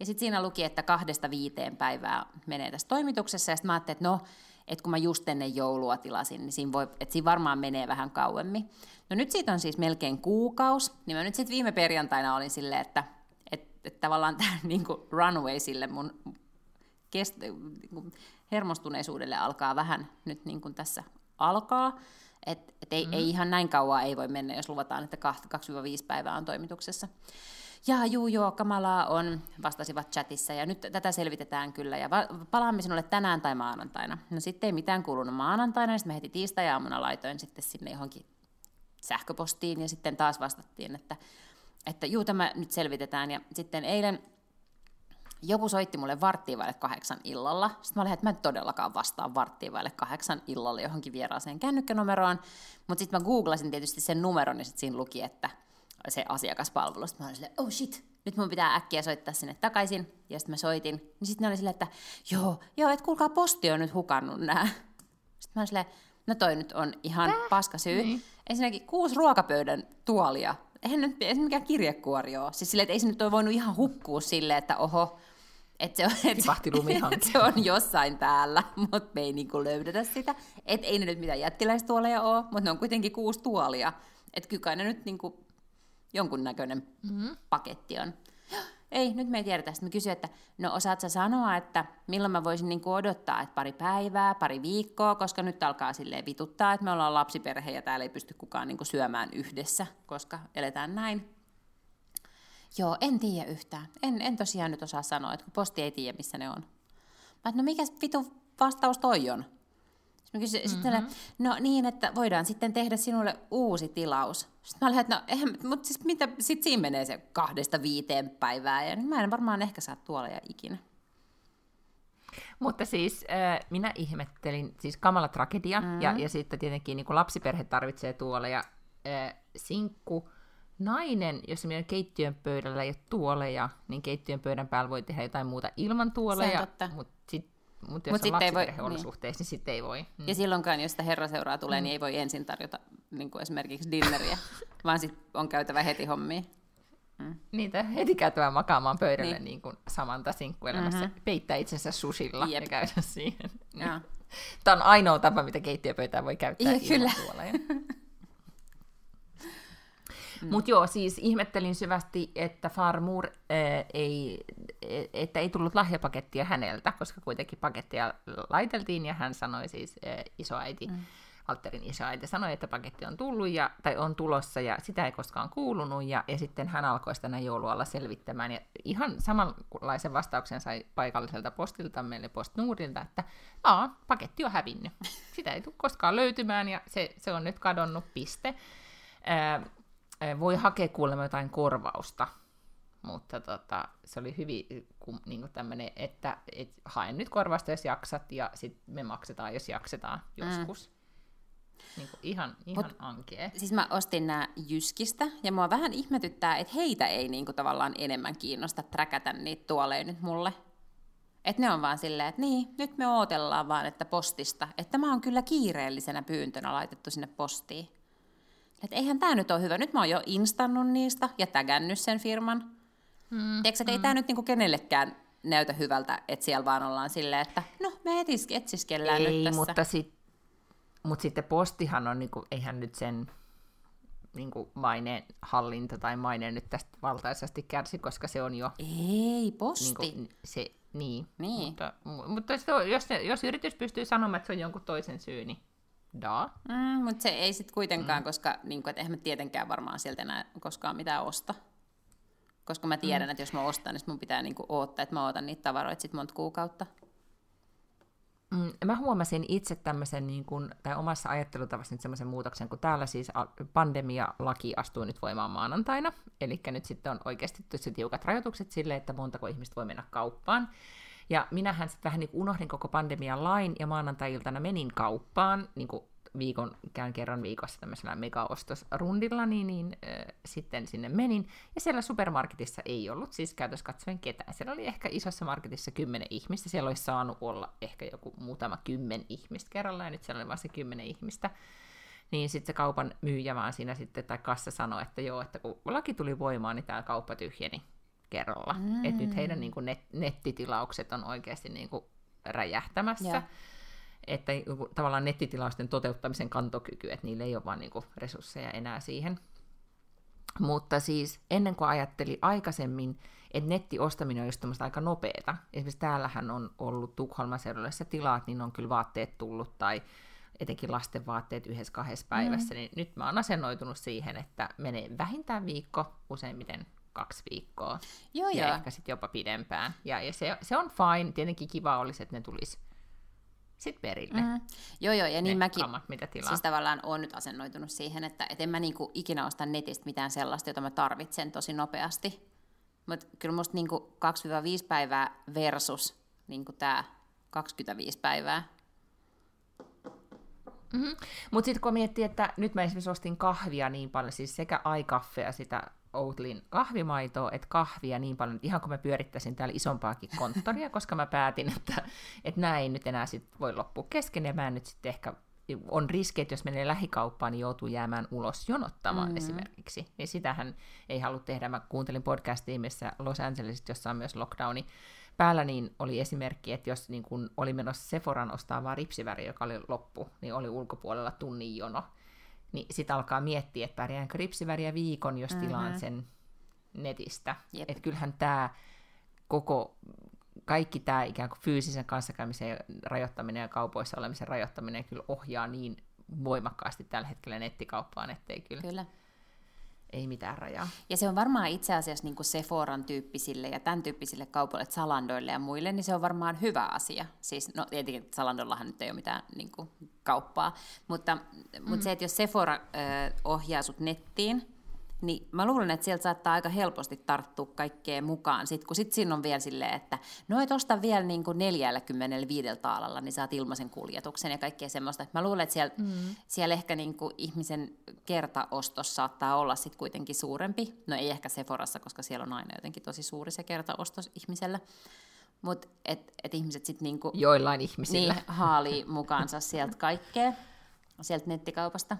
ja sitten siinä luki, että kahdesta viiteen päivää menee tässä toimituksessa, ja sitten mä ajattelin, että no, että kun mä just ennen joulua tilasin, niin siinä, voi, että siinä varmaan menee vähän kauemmin. No nyt siitä on siis melkein kuukaus, niin mä nyt sitten viime perjantaina olin silleen, että, että, että tavallaan tämä [LAUGHS] niin runway sille mun kest, niin hermostuneisuudelle alkaa vähän nyt niin kuin tässä alkaa. Että et ei, mm. ei ihan näin kauan ei voi mennä, jos luvataan, että 2-5 päivää on toimituksessa jaa, juu, joo, kamalaa on, vastasivat chatissa, ja nyt tätä selvitetään kyllä, ja va- palaamme sinulle tänään tai maanantaina. No sitten ei mitään kuulunut maanantaina, ja sitten mä heti tiistai-aamuna laitoin sitten sinne johonkin sähköpostiin, ja sitten taas vastattiin, että, että juu, tämä nyt selvitetään, ja sitten eilen joku soitti mulle varttiin vaille kahdeksan illalla. Sitten mä olin, että mä en todellakaan vastaa varttiin vaille kahdeksan illalla johonkin vieraaseen kännykkänumeroon. Mutta sitten mä googlasin tietysti sen numeron ja sitten siinä luki, että se asiakaspalvelu. Sitten mä olin silleen, oh shit, nyt mun pitää äkkiä soittaa sinne takaisin. Ja sitten mä soitin. Niin sitten ne oli silleen, että joo, joo, että kuulkaa, posti on nyt hukannut nää. Sitten mä olin silleen, no toi nyt on ihan Täh? paska syy. Niin. ensinnäkin kuusi ruokapöydän tuolia. Eihän nyt ei se mikään kirjekuori ole. Siis silleen, että ei se nyt ole voinut ihan hukkua silleen, että oho, että se, on, lumihanke. [LAUGHS] että se on jossain täällä, mutta me ei niinku löydetä sitä. Että ei ne nyt mitään jättiläistuoleja ole, mutta ne on kuitenkin kuusi tuolia. Että kyllä ne nyt niinku jonkunnäköinen mm-hmm. paketti on. Ei, nyt me ei tiedetä. Sitten mä kysyin, että no osaat sä sanoa, että milloin mä voisin niinku odottaa, että pari päivää, pari viikkoa, koska nyt alkaa silleen vituttaa, että me ollaan lapsiperhe ja täällä ei pysty kukaan niinku syömään yhdessä, koska eletään näin. Joo, en tiedä yhtään. En, en tosiaan nyt osaa sanoa, että kun posti ei tiedä, missä ne on. Mä et, no mikä vitu vastaus toi on? Sitten, kysyin, mm-hmm. sitten no niin, että voidaan sitten tehdä sinulle uusi tilaus. Sitten mä olin, että no eihän, mutta siis mitä, sit siinä menee se kahdesta viiteen päivää, ja mä en varmaan ehkä saa tuoleja ikinä. Mutta siis äh, minä ihmettelin, siis kamala tragedia, mm. ja, ja sitten tietenkin niin lapsiperhe tarvitsee tuoleja, äh, sinkku, nainen, jos meidän keittiön pöydällä ei ole tuoleja, niin keittiön pöydän päällä voi tehdä jotain muuta ilman tuoleja, mutta sit, mut jos Mut on lapsiperheolosuhteissa, niin sitten ei voi. Mm. Ja silloinkaan, jos sitä herraseuraa tulee, mm. niin ei voi ensin tarjota niin kuin esimerkiksi dinneriä, [LAUGHS] vaan sitten on käytävä heti hommiin. Mm. Niitä heti käytävä makaamaan pöydälle niin. Niin kuin Samanta sinkkuelämässä, mm-hmm. peittää itsensä susilla Jep. ja käydä siihen. Tämä on ainoa tapa, mitä keittiöpöytää voi käyttää ja, kyllä. [LAUGHS] Mm. Mutta joo, siis ihmettelin syvästi, että Farmur äh, ei, että ei tullut lahjapakettia häneltä, koska kuitenkin pakettia laiteltiin ja hän sanoi siis äh, isoäiti, mm. Alterin isoäiti sanoi, että paketti on tullut ja, tai on tulossa ja sitä ei koskaan kuulunut ja, ja sitten hän alkoi sitä joulualla selvittämään ja ihan samanlaisen vastauksen sai paikalliselta postilta meille postnuurilta, että Aa, paketti on hävinnyt. Sitä ei tule koskaan löytymään ja se, se on nyt kadonnut, piste. Äh, voi hakea kuulemma jotain korvausta, mutta tota, se oli hyvin niin kuin tämmöinen, että et, haen nyt korvausta, jos jaksat, ja sitten me maksetaan, jos jaksetaan joskus. Mm. Niin kuin ihan, ihan Mut, ankee. Siis mä ostin nämä Jyskistä, ja mua vähän ihmetyttää, että heitä ei niin kuin, tavallaan enemmän kiinnosta träkätä niitä tuoleja nyt mulle. Että ne on vaan silleen, että niin, nyt me ootellaan vaan, että postista. Että tämä on kyllä kiireellisenä pyyntönä laitettu sinne postiin että eihän tämä nyt ole hyvä. Nyt mä oon jo instannut niistä ja tägännyt sen firman. Mm, Tiedätkö, että mm. ei tämä nyt niinku kenellekään näytä hyvältä, että siellä vaan ollaan silleen, että no me etis, etsiskellään ei, nyt tässä. mutta sit, mut sitten postihan on, niinku, eihän nyt sen niinku maineen hallinta tai maine nyt tästä valtaisesti kärsi, koska se on jo... Ei, posti. Niinku, se, niin, niin. mutta, mutta jos, jos yritys pystyy sanomaan, että se on jonkun toisen syy, niin da. Mm, mutta se ei sitten kuitenkaan, mm. koska niin kuin, et eihän mä tietenkään varmaan sieltä enää koskaan mitään osta. Koska mä tiedän, mm. että jos mä ostan, niin mun pitää niin kuin, odottaa, että mä otan niitä tavaroita sitten monta kuukautta. Mm, mä huomasin itse tämmöisen, niin kun, tai omassa ajattelutavassa nyt semmoisen muutoksen, kun täällä siis pandemialaki astuu nyt voimaan maanantaina, eli nyt sitten on oikeasti tosi tiukat rajoitukset sille, että montako ihmistä voi mennä kauppaan. Ja minähän sitten vähän niin unohdin koko pandemian lain, ja maanantai-iltana menin kauppaan, niin kuin viikon, käyn kerran viikossa tämmöisellä mega-ostosrundilla, niin, niin äh, sitten sinne menin. Ja siellä supermarketissa ei ollut siis käytössä katsoen ketään. Siellä oli ehkä isossa marketissa kymmenen ihmistä. Siellä olisi saanut olla ehkä joku muutama kymmen ihmistä kerralla, ja nyt siellä oli vain se kymmenen ihmistä. Niin sitten se kaupan myyjä vaan siinä sitten, tai kassa sanoi, että joo, että kun laki tuli voimaan, niin tämä kauppa tyhjeni kerralla. Mm. Että nyt heidän niin kuin net, nettitilaukset on oikeasti niin kuin räjähtämässä. Yeah. Että niinku tavallaan nettitilausten toteuttamisen kantokyky, että niillä ei ole vaan niin kuin resursseja enää siihen. Mutta siis ennen kuin ajatteli aikaisemmin, että nettiostaminen on just aika nopeeta. Esimerkiksi täällähän on ollut Tukholman seudulla, jossa tilaat, niin on kyllä vaatteet tullut, tai etenkin lasten vaatteet yhdessä kahdessa päivässä, mm. niin nyt mä oon asennoitunut siihen, että menee vähintään viikko, useimmiten kaksi viikkoa. Joo, ja joo. ehkä sitten jopa pidempään. Ja, ja se, se on fine. Tietenkin kiva olisi, että ne tulisi sitten perille. Mm. Joo, joo, ja niin mäkin kamat, mitä tilaa. siis tavallaan olen nyt asennoitunut siihen, että et en mä niinku ikinä osta netistä mitään sellaista, jota mä tarvitsen tosi nopeasti. Mutta kyllä musta niinku 2-5 päivää versus niinku tämä 25 päivää. Mm-hmm. Mutta sitten kun miettii, että nyt mä esimerkiksi ostin kahvia niin paljon, siis sekä aikaffea sitä Outlin kahvimaitoa, että kahvia niin paljon, että ihan kun mä pyörittäisin täällä isompaakin konttoria, [LAUGHS] koska mä päätin, että, että näin nyt enää sit voi loppua kesken, ja mä nyt sitten ehkä on riski, että jos menee lähikauppaan, niin joutuu jäämään ulos jonottamaan mm-hmm. esimerkiksi. Niin sitähän ei halua tehdä. Mä kuuntelin podcastia, missä Los Angelesista, jossa on myös lockdowni päällä, niin oli esimerkki, että jos niin kun oli menossa Sephoran ostaa vaan ripsiväri, joka oli loppu, niin oli ulkopuolella tunnin jono. Niin sitten alkaa miettiä, että pärjäänkö ripsiväriä viikon, jos mm-hmm. tilaan sen netistä. Että kyllähän tämä koko kaikki tämä ikään kuin fyysisen kanssakäymisen rajoittaminen ja kaupoissa olemisen rajoittaminen kyllä ohjaa niin voimakkaasti tällä hetkellä nettikauppaan, ettei kyllä, kyllä. Ei mitään rajaa. Ja se on varmaan itse asiassa niin kuin Sephoran tyyppisille ja tämän tyyppisille kaupoille, Salandoille ja muille, niin se on varmaan hyvä asia. Siis, no tietenkin Salandollahan nyt ei ole mitään niin kuin, kauppaa, mutta, mm. mutta se, että jos Sephora ö, ohjaa sut nettiin, niin mä luulen, että sieltä saattaa aika helposti tarttua kaikkeen mukaan, sit, kun sitten siinä on vielä silleen, että no et osta vielä niin kuin 45 taalalla, niin saat ilmaisen kuljetuksen ja kaikkea semmoista. Mä luulen, että siellä, mm. siellä ehkä niin kuin ihmisen kertaostos saattaa olla sitten kuitenkin suurempi. No ei ehkä Seforassa, koska siellä on aina jotenkin tosi suuri se kertaostos ihmisellä. Mutta et, et ihmiset sitten niinku, Joillain ihmisillä. Niin, haalii mukaansa sieltä kaikkea, sieltä nettikaupasta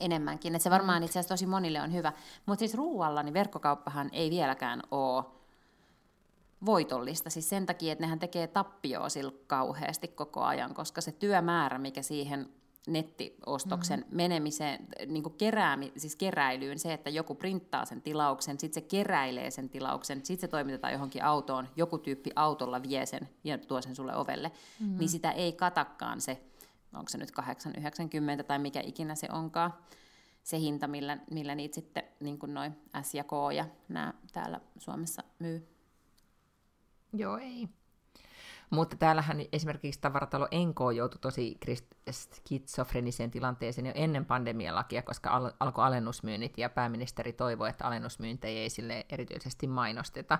enemmänkin. Et se varmaan itse asiassa tosi monille on hyvä. Mutta siis ruualla, niin verkkokauppahan ei vieläkään ole voitollista. Siis sen takia, että nehän tekee tappioa sillä kauheasti koko ajan, koska se työmäärä, mikä siihen nettiostoksen mm-hmm. menemiseen, niin kuin keräämi, siis keräilyyn, se, että joku printtaa sen tilauksen, sitten se keräilee sen tilauksen, sitten se toimitetaan johonkin autoon, joku tyyppi autolla vie sen ja tuo sen sulle ovelle, mm-hmm. niin sitä ei katakaan se onko se nyt 8,90 tai mikä ikinä se onkaan, se hinta, millä, millä niitä sitten niin kuin noin S ja K ja nämä täällä Suomessa myy. Joo, ei. Mutta täällähän esimerkiksi tavaratalo Enko joutui tosi skitsofreniseen tilanteeseen jo ennen pandemialakia, koska al- alkoi alennusmyynnit ja pääministeri toivoi, että alennusmyyntejä ei sille erityisesti mainosteta.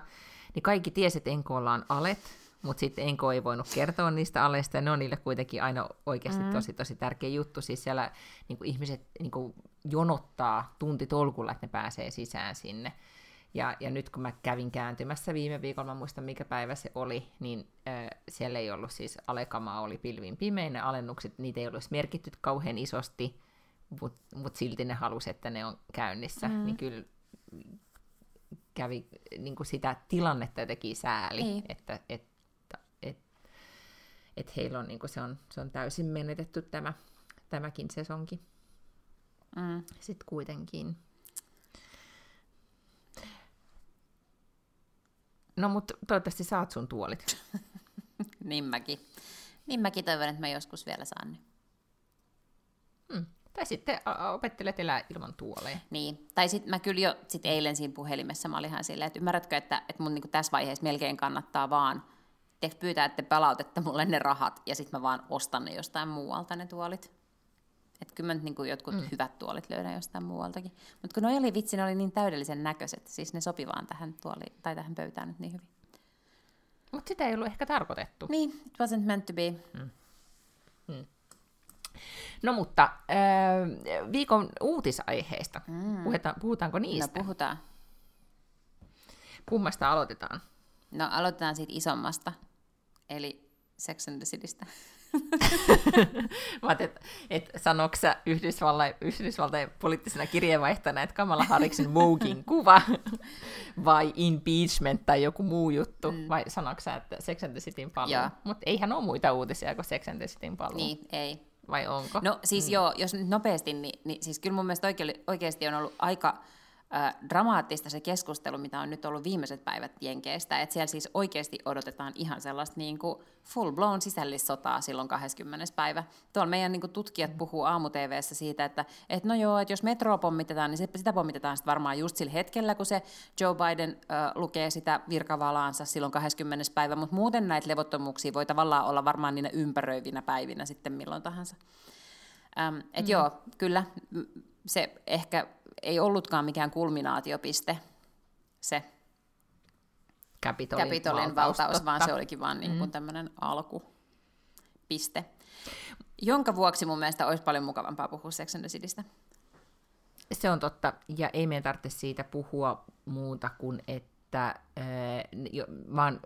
Niin kaikki tiesi, että Enkolla on alet, mutta sitten Enko ei voinut kertoa niistä aleista, ja ne on niille kuitenkin aina oikeasti mm. tosi tosi tärkeä juttu. Siis siellä niin kuin ihmiset niin kuin jonottaa tolkulla, että ne pääsee sisään sinne. Ja, ja nyt kun mä kävin kääntymässä viime viikolla, mä muistan mikä päivä se oli, niin äh, siellä ei ollut siis alekamaa, oli pilvin pimein, ne alennukset, niitä ei ollut merkitty kauhean isosti, mutta mut silti ne halusi, että ne on käynnissä. Mm. Niin kyllä kävi niin kuin sitä tilannetta jotenkin sääli, niin. että, että että heillä on, niin kuin se, on, se on täysin menetetty tämä, tämäkin sesonki. Mm. Sitten kuitenkin. No mutta toivottavasti saat sun tuolit. [LAUGHS] niin mäkin. Niin mäkin toivon, että mä joskus vielä saan ne. Hmm. Tai sitten opettelet elää ilman tuoleja. Niin, tai sitten mä kyllä jo sit eilen siinä puhelimessa, mä olin ihan silleen, että ymmärrätkö, että, että mun niinku tässä vaiheessa melkein kannattaa vaan tiedätkö, pyytää, että palautetta mulle ne rahat, ja sitten mä vaan ostan ne jostain muualta ne tuolit. Että kyllä mä nyt niin jotkut mm. hyvät tuolit löydän jostain muualtakin. Mutta kun ne oli vitsi, ne oli niin täydellisen näköiset, siis ne sopi vaan tähän, tuoli, tai tähän pöytään nyt niin hyvin. Mutta sitä ei ollut ehkä tarkoitettu. Niin, it wasn't meant to be. Mm. Mm. No mutta äh, viikon uutisaiheista, mm. Puhuta, puhutaanko niistä? No puhutaan. Kummasta aloitetaan? No aloitetaan siitä isommasta eli Sex and the Citystä. Mä että et sanoiko sä Yhdysvaltain, Yhdysvaltain poliittisena kirjeenvaihtajana, että Kamala Harriksen Moogin kuva vai impeachment tai joku muu juttu, mm. vai sanoiko sä, että Sex and the Cityn paluu? Mutta eihän ole muita uutisia kuin Sex and the Cityn paluu. Niin, ei. Vai onko? No siis mm. joo, jos nyt nopeasti, niin, niin siis kyllä mun mielestä oikeasti on ollut aika dramaattista se keskustelu, mitä on nyt ollut viimeiset päivät Jenkeistä, että siellä siis oikeasti odotetaan ihan sellaista niin kuin full-blown sisällissotaa silloin 20. päivä. Tuolla meidän niin kuin tutkijat puhuu aamu siitä, että, että no joo, että jos metroa pommitetaan, niin se, sitä pommitetaan sitten varmaan just sillä hetkellä, kun se Joe Biden äh, lukee sitä virkavalaansa silloin 20. päivä, mutta muuten näitä levottomuuksia voi tavallaan olla varmaan niinä ympäröivinä päivinä sitten milloin tahansa. Ähm, et mm. joo, kyllä se ehkä ei ollutkaan mikään kulminaatiopiste se Capitolin, Capitolin valtaus, valtaus vaan se olikin vaan niin kuin mm. tämmöinen alkupiste. Jonka vuoksi mun mielestä olisi paljon mukavampaa puhua Sex and the Se on totta, ja ei meidän tarvitse siitä puhua muuta kuin, että että äh, jo, mä oon,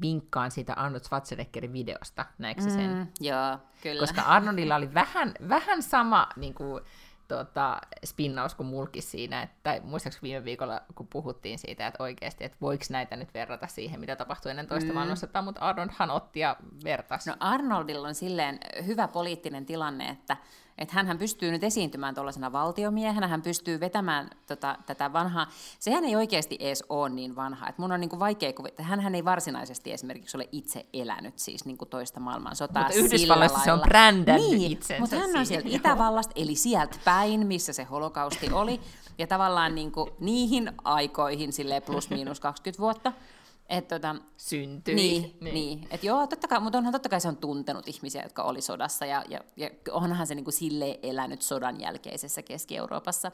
vinkkaan siitä Arnold Schwarzeneggerin videosta, näetkö mm, sen? Joo, kyllä. Koska Arnoldilla oli vähän, vähän sama niin kuin, tota, spinnaus kuin mulkis siinä, että muistaakseni viime viikolla, kun puhuttiin siitä, että oikeasti, että voiko näitä nyt verrata siihen, mitä tapahtui ennen toista mm. maailmansotaa, mutta Arnoldhan otti ja vertasi. No Arnoldilla on silleen hyvä poliittinen tilanne, että että hän pystyy nyt esiintymään tuollaisena valtiomiehenä, hän pystyy vetämään tota, tätä vanhaa. Sehän ei oikeasti edes ole niin vanha. Et mun on niinku vaikea kuvitella, hän ei varsinaisesti esimerkiksi ole itse elänyt siis niinku toista maailmansotaa Mutta Yhdysvalloissa se on brändännyt niin, itsensä mutta hän on sieltä Itävallasta, eli sieltä päin, missä se holokausti oli. Ja tavallaan niinku niihin aikoihin, sille plus miinus 20 vuotta, et, tota, Syntyi. Niin, niin. niin. Et joo, totta kai, mutta onhan totta kai se on tuntenut ihmisiä, jotka oli sodassa, ja, ja, ja onhan se niinku silleen elänyt sodan jälkeisessä Keski-Euroopassa.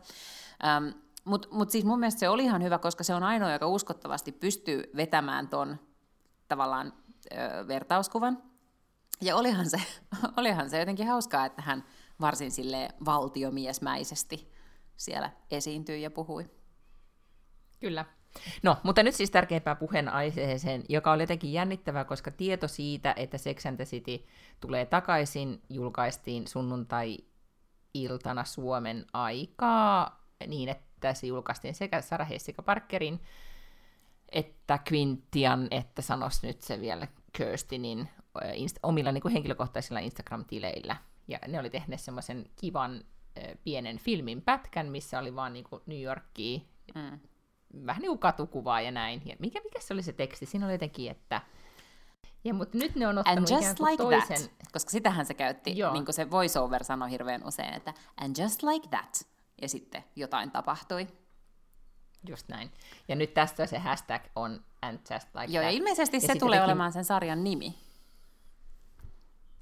Ähm, mutta mut siis mun mielestä se oli ihan hyvä, koska se on ainoa, joka uskottavasti pystyy vetämään ton tavallaan ö, vertauskuvan. Ja olihan se, [LAUGHS] olihan se jotenkin hauskaa, että hän varsin sille valtiomiesmäisesti siellä esiintyi ja puhui. Kyllä. No, mutta nyt siis tärkeimpään puheenaiheeseen, joka oli jotenkin jännittävää, koska tieto siitä, että Sex and the City tulee takaisin, julkaistiin sunnuntai-iltana Suomen aikaa, niin että se julkaistiin sekä Sarah Jessica Parkerin että Quintian, että sanos nyt se vielä Kirstinin inst- omilla niin kuin henkilökohtaisilla Instagram-tileillä. Ja ne oli tehneet semmoisen kivan pienen filmin pätkän, missä oli vaan niin kuin New Yorkia mm vähän niin kuin katukuvaa ja näin. Ja mikä, mikä se oli se teksti? Siinä oli jotenkin, että... Ja, mutta nyt ne on ottanut and just like toisen... That, koska sitähän se käytti, Joo. niin kuin se voiceover sanoi hirveän usein, että and just like that. Ja sitten jotain tapahtui. Just näin. Ja nyt tästä se hashtag on and just like Joo, that. ja ilmeisesti ja se tulee tekin... olemaan sen sarjan nimi.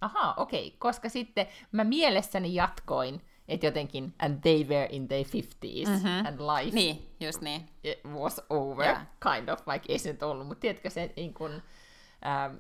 Aha, okei, okay. koska sitten mä mielessäni jatkoin että jotenkin, and they were in their 50s, mm-hmm. and life niin, just niin. was over, yeah. kind of, vaikka ei se nyt ollut, mutta tiedätkö se, niin kun, ähm,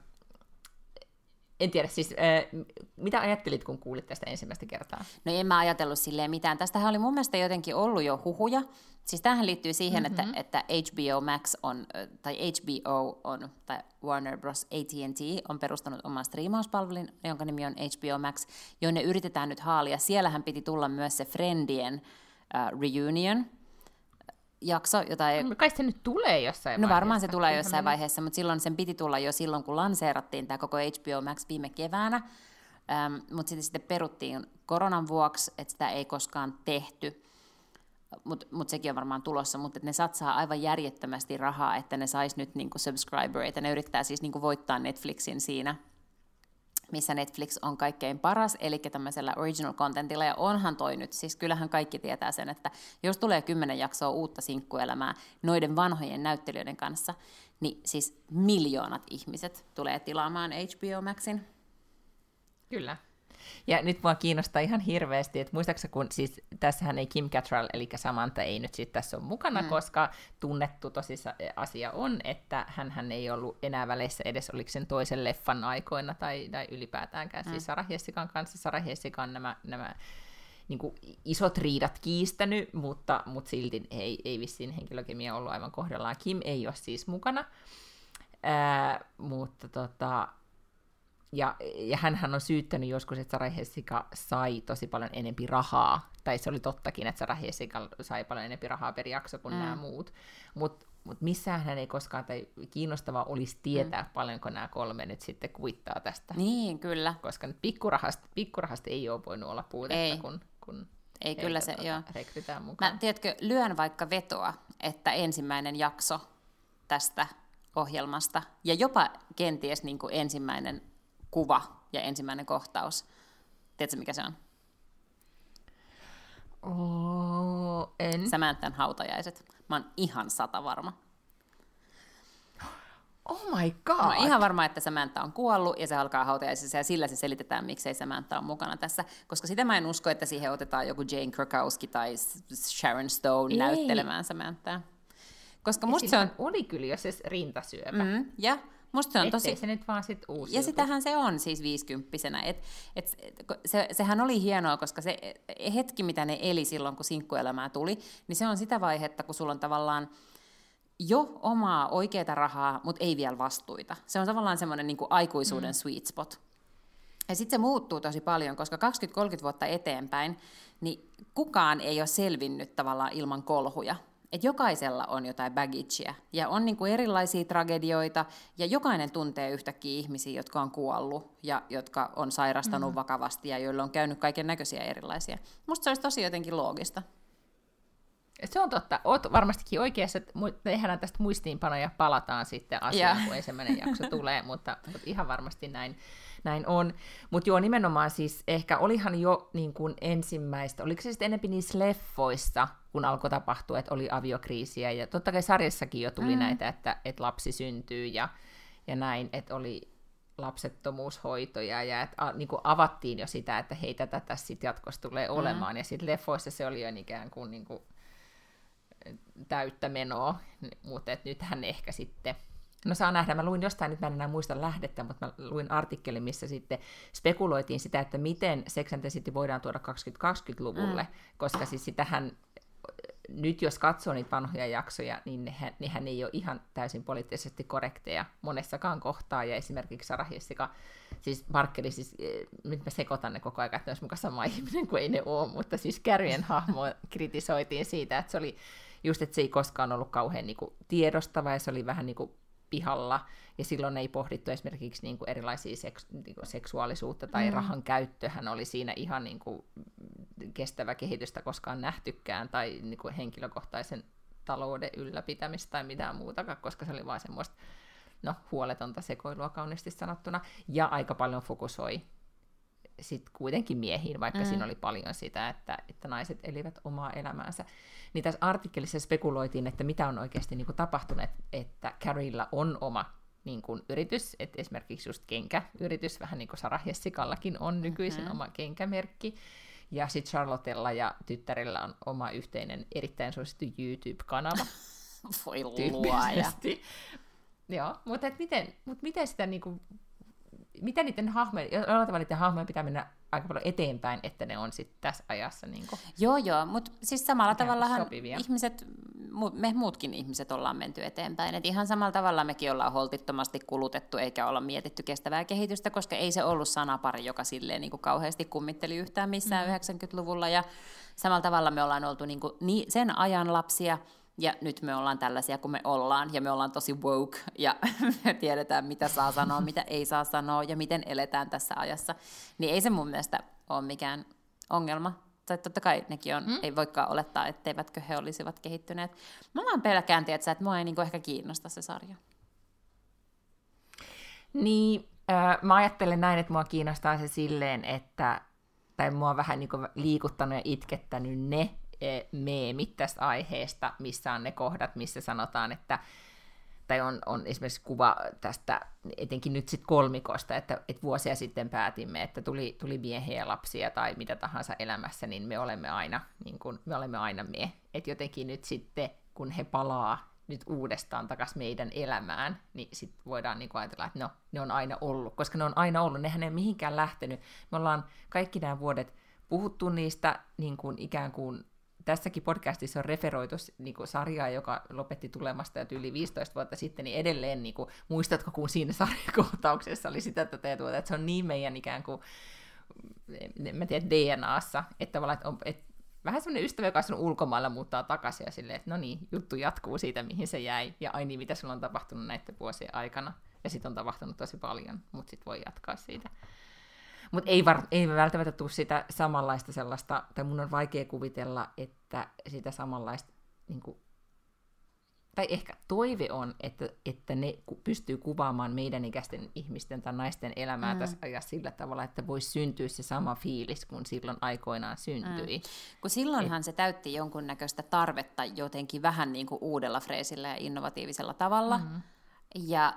en tiedä, siis äh, mitä ajattelit, kun kuulit tästä ensimmäistä kertaa? No en mä ajatellut silleen mitään. Tästähän oli mun mielestä jotenkin ollut jo huhuja. Siis tähän liittyy siihen, mm-hmm. että, että HBO Max on, tai HBO on, tai Warner Bros. AT&T on perustanut oman striimauspalvelun, jonka nimi on HBO Max, jonne yritetään nyt haalia. Siellähän piti tulla myös se Friendien uh, reunion, jakso, jota ei... No, kai se nyt tulee jossain No vaiheessa. varmaan se tulee jossain vaiheessa, mutta silloin sen piti tulla jo silloin, kun lanseerattiin tämä koko HBO Max viime keväänä. Ähm, mutta sitten, sitten peruttiin koronan vuoksi, että sitä ei koskaan tehty. Mutta mut sekin on varmaan tulossa, mutta ne satsaa aivan järjettömästi rahaa, että ne sais nyt niinku subscribereita. Ne yrittää siis niinku voittaa Netflixin siinä missä Netflix on kaikkein paras, eli tämmöisellä original contentilla, ja onhan toi nyt, siis kyllähän kaikki tietää sen, että jos tulee kymmenen jaksoa uutta sinkkuelämää noiden vanhojen näyttelijöiden kanssa, niin siis miljoonat ihmiset tulee tilaamaan HBO Maxin. Kyllä. Ja nyt mua kiinnostaa ihan hirveästi, että muistaakseni kun, siis tässähän ei Kim Cattrall, eli Samantha ei nyt sitten tässä ole mukana, mm. koska tunnettu tosissa asia on, että hän ei ollut enää väleissä edes oliko sen toisen leffan aikoina tai, tai ylipäätäänkään, siis mm. siis Sarah Jessican kanssa, Sarah Jessican nämä, nämä niin kuin isot riidat kiistänyt, mutta, mutta silti ei, ei vissiin henkilökemia ollut aivan kohdallaan. Kim ei ole siis mukana, Ää, mutta tota, ja, ja hän on syyttänyt joskus, että Sarah Jessica sai tosi paljon enempi rahaa, tai se oli tottakin, että Sarah Jessica sai paljon enempi rahaa per jakso kuin mm. nämä muut. Mutta mut missään hän ei koskaan, tai kiinnostavaa olisi tietää, mm. paljonko nämä kolme nyt sitten kuittaa tästä. Niin, kyllä. Koska nyt pikkurahasta, pikkurahasta ei ole voinut olla puutetta, ei. kun, kun ei kyllä se, tuota, joo. rekrytään mukaan. Mä, tiedätkö, lyön vaikka vetoa, että ensimmäinen jakso tästä ohjelmasta, ja jopa kenties niin kuin ensimmäinen kuva ja ensimmäinen kohtaus. Tiedätkö, mikä se on? Oh, en. Samantan hautajaiset. Mä oon ihan sata varma. Oh my god! Mä oon ihan varma, että Samantha on kuollut ja se alkaa hautajaisissa ja sillä se selitetään, miksei Samantha on mukana tässä. Koska sitä mä en usko, että siihen otetaan joku Jane Krakowski tai Sharon Stone Ei. näyttelemään Samanthaa. Koska musta se on... oli kyllä se rintasyöpä. Mm, ja Musta se on tosi... se nyt vaan sit uusi Ja sitähän se on siis viisikymppisenä. Et, et, se, sehän oli hienoa, koska se hetki, mitä ne eli silloin, kun sinkkuelämää tuli, niin se on sitä vaihetta, kun sulla on tavallaan jo omaa oikeaa rahaa, mutta ei vielä vastuita. Se on tavallaan semmoinen niin aikuisuuden mm. sweet spot. Ja sitten se muuttuu tosi paljon, koska 20-30 vuotta eteenpäin, niin kukaan ei ole selvinnyt tavallaan ilman kolhuja. Et jokaisella on jotain bagagea ja on niinku erilaisia tragedioita ja jokainen tuntee yhtäkkiä ihmisiä, jotka on kuollut ja jotka on sairastanut mm. vakavasti ja joilla on käynyt kaiken näköisiä erilaisia. Musta se olisi tosi jotenkin loogista. Se on totta. Oot varmastikin oikeassa, että tehdään tästä muistiinpanoja, palataan sitten asiaan, yeah. kun ensimmäinen jakso tulee, mutta, mutta ihan varmasti näin, näin on. Mutta joo, nimenomaan siis ehkä olihan jo niin kuin ensimmäistä, oliko se sitten enempi niissä leffoissa, kun alkoi tapahtua, että oli aviokriisiä, ja totta kai sarjassakin jo tuli mm. näitä, että, että lapsi syntyy ja, ja näin, että oli lapsettomuushoitoja ja että a, niin kuin avattiin jo sitä, että hei, tätä tässä sitten jatkossa tulee mm. olemaan, ja sitten leffoissa se oli jo ikään kuin, niin kuin täyttä menoa, mutta et nythän ehkä sitten, no saa nähdä, mä luin jostain, nyt mä en enää muista lähdettä, mutta mä luin artikkelin, missä sitten spekuloitiin sitä, että miten Sex and the City voidaan tuoda 2020-luvulle, mm. koska siis sitähän nyt jos katsoo niitä vanhoja jaksoja, niin nehän, nehän ei ole ihan täysin poliittisesti korrekteja monessakaan kohtaa, ja esimerkiksi Sarah Jessica, siis Markkeli, siis, eh, nyt mä sekoitan ne koko ajan, että ne olisi mukaan sama ihminen kuin ei ne ole, mutta siis Carrien hahmo kritisoitiin siitä, että se oli just, että se ei koskaan ollut kauhean niin kuin, tiedostava, ja se oli vähän niin kuin, pihalla, ja silloin ei pohdittu esimerkiksi niin kuin erilaisia seks, niin kuin seksuaalisuutta tai mm. rahan käyttöhän oli siinä ihan niin kuin, kestävä kehitystä koskaan nähtykään, tai niin kuin henkilökohtaisen talouden ylläpitämistä tai mitään muutakaan, koska se oli vain semmoista no, huoletonta sekoilua kauniisti sanottuna, ja aika paljon fokusoi sitten kuitenkin miehiin, vaikka mm. siinä oli paljon sitä, että, että naiset elivät omaa elämäänsä. Niin tässä artikkelissa spekuloitiin, että mitä on oikeasti niin kuin tapahtunut, että Carriella on oma niin kuin yritys, että esimerkiksi just kenkäyritys, vähän niin kuin Sarah Jessikallakin on nykyisin mm-hmm. oma kenkämerkki, ja sitten Charlottella ja tyttärillä on oma yhteinen erittäin suosittu YouTube-kanava. [LAUGHS] Voi luoja. Joo, mutta et miten, mut miten sitä niinku miten niiden hahmojen, jollain tavalla niiden hahmojen pitää mennä aika paljon eteenpäin, että ne on sitten tässä ajassa. Niin kuin, joo, joo, mutta siis samalla tavallahan sopivia. ihmiset, me muutkin ihmiset ollaan menty eteenpäin. Et ihan samalla tavalla mekin ollaan holtittomasti kulutettu, eikä olla mietitty kestävää kehitystä, koska ei se ollut sanapari, joka silleen niin kuin kauheasti kummitteli yhtään missään mm. 90-luvulla. Ja samalla tavalla me ollaan oltu niin kuin sen ajan lapsia, ja nyt me ollaan tällaisia kuin me ollaan, ja me ollaan tosi woke, ja [LAUGHS] me tiedetään, mitä saa sanoa, mitä ei saa sanoa, ja miten eletään tässä ajassa. Niin ei se mun mielestä ole mikään ongelma. Tai totta kai nekin on, mm? ei voikaan olettaa, etteivätkö he olisivat kehittyneet. Mä vaan pelkään, tiedätkö, että mua ei niinku ehkä kiinnosta se sarja. Niin, äh, mä ajattelen näin, että mua kiinnostaa se silleen, että tai mua vähän niin liikuttanut ja itkettänyt ne meemit tästä aiheesta, missä on ne kohdat, missä sanotaan, että tai on, on esimerkiksi kuva tästä, etenkin nyt sitten kolmikosta, että, että vuosia sitten päätimme, että tuli, tuli miehiä ja lapsia tai mitä tahansa elämässä, niin me olemme aina, niin kuin, me olemme aina me. Että jotenkin nyt sitten, kun he palaa nyt uudestaan takaisin meidän elämään, niin sitten voidaan niin ajatella, että no, ne on aina ollut, koska ne on aina ollut, nehän ei mihinkään lähtenyt. Me ollaan kaikki nämä vuodet puhuttu niistä niin kuin ikään kuin tässäkin podcastissa on referoitu niin kuin sarjaa, joka lopetti tulemasta jo yli 15 vuotta sitten, niin edelleen niin kuin, muistatko, kun siinä sarjakohtauksessa oli sitä tätä tuota, että se on niin meidän ikään kuin, en mä tiedä, DNAssa, että tavallaan, että, on, että vähän semmoinen ystävä, joka on ulkomailla, muuttaa takaisin ja silleen, että no niin, juttu jatkuu siitä, mihin se jäi, ja ai niin, mitä sulla on tapahtunut näiden vuosien aikana, ja sitten on tapahtunut tosi paljon, mutta sitten voi jatkaa siitä. Mutta ei, var, ei välttämättä tule sitä samanlaista sellaista, tai mun on vaikea kuvitella, että sitä samanlaista, niin kuin, tai ehkä toive on, että, että ne pystyy kuvaamaan meidän ikäisten ihmisten tai naisten elämää mm. tässä ajassa sillä tavalla, että voisi syntyä se sama fiilis, kun silloin aikoinaan syntyi. Mm. Kun silloinhan Et... se täytti jonkunnäköistä tarvetta jotenkin vähän niin kuin uudella freesillä ja innovatiivisella tavalla. Mm. Ja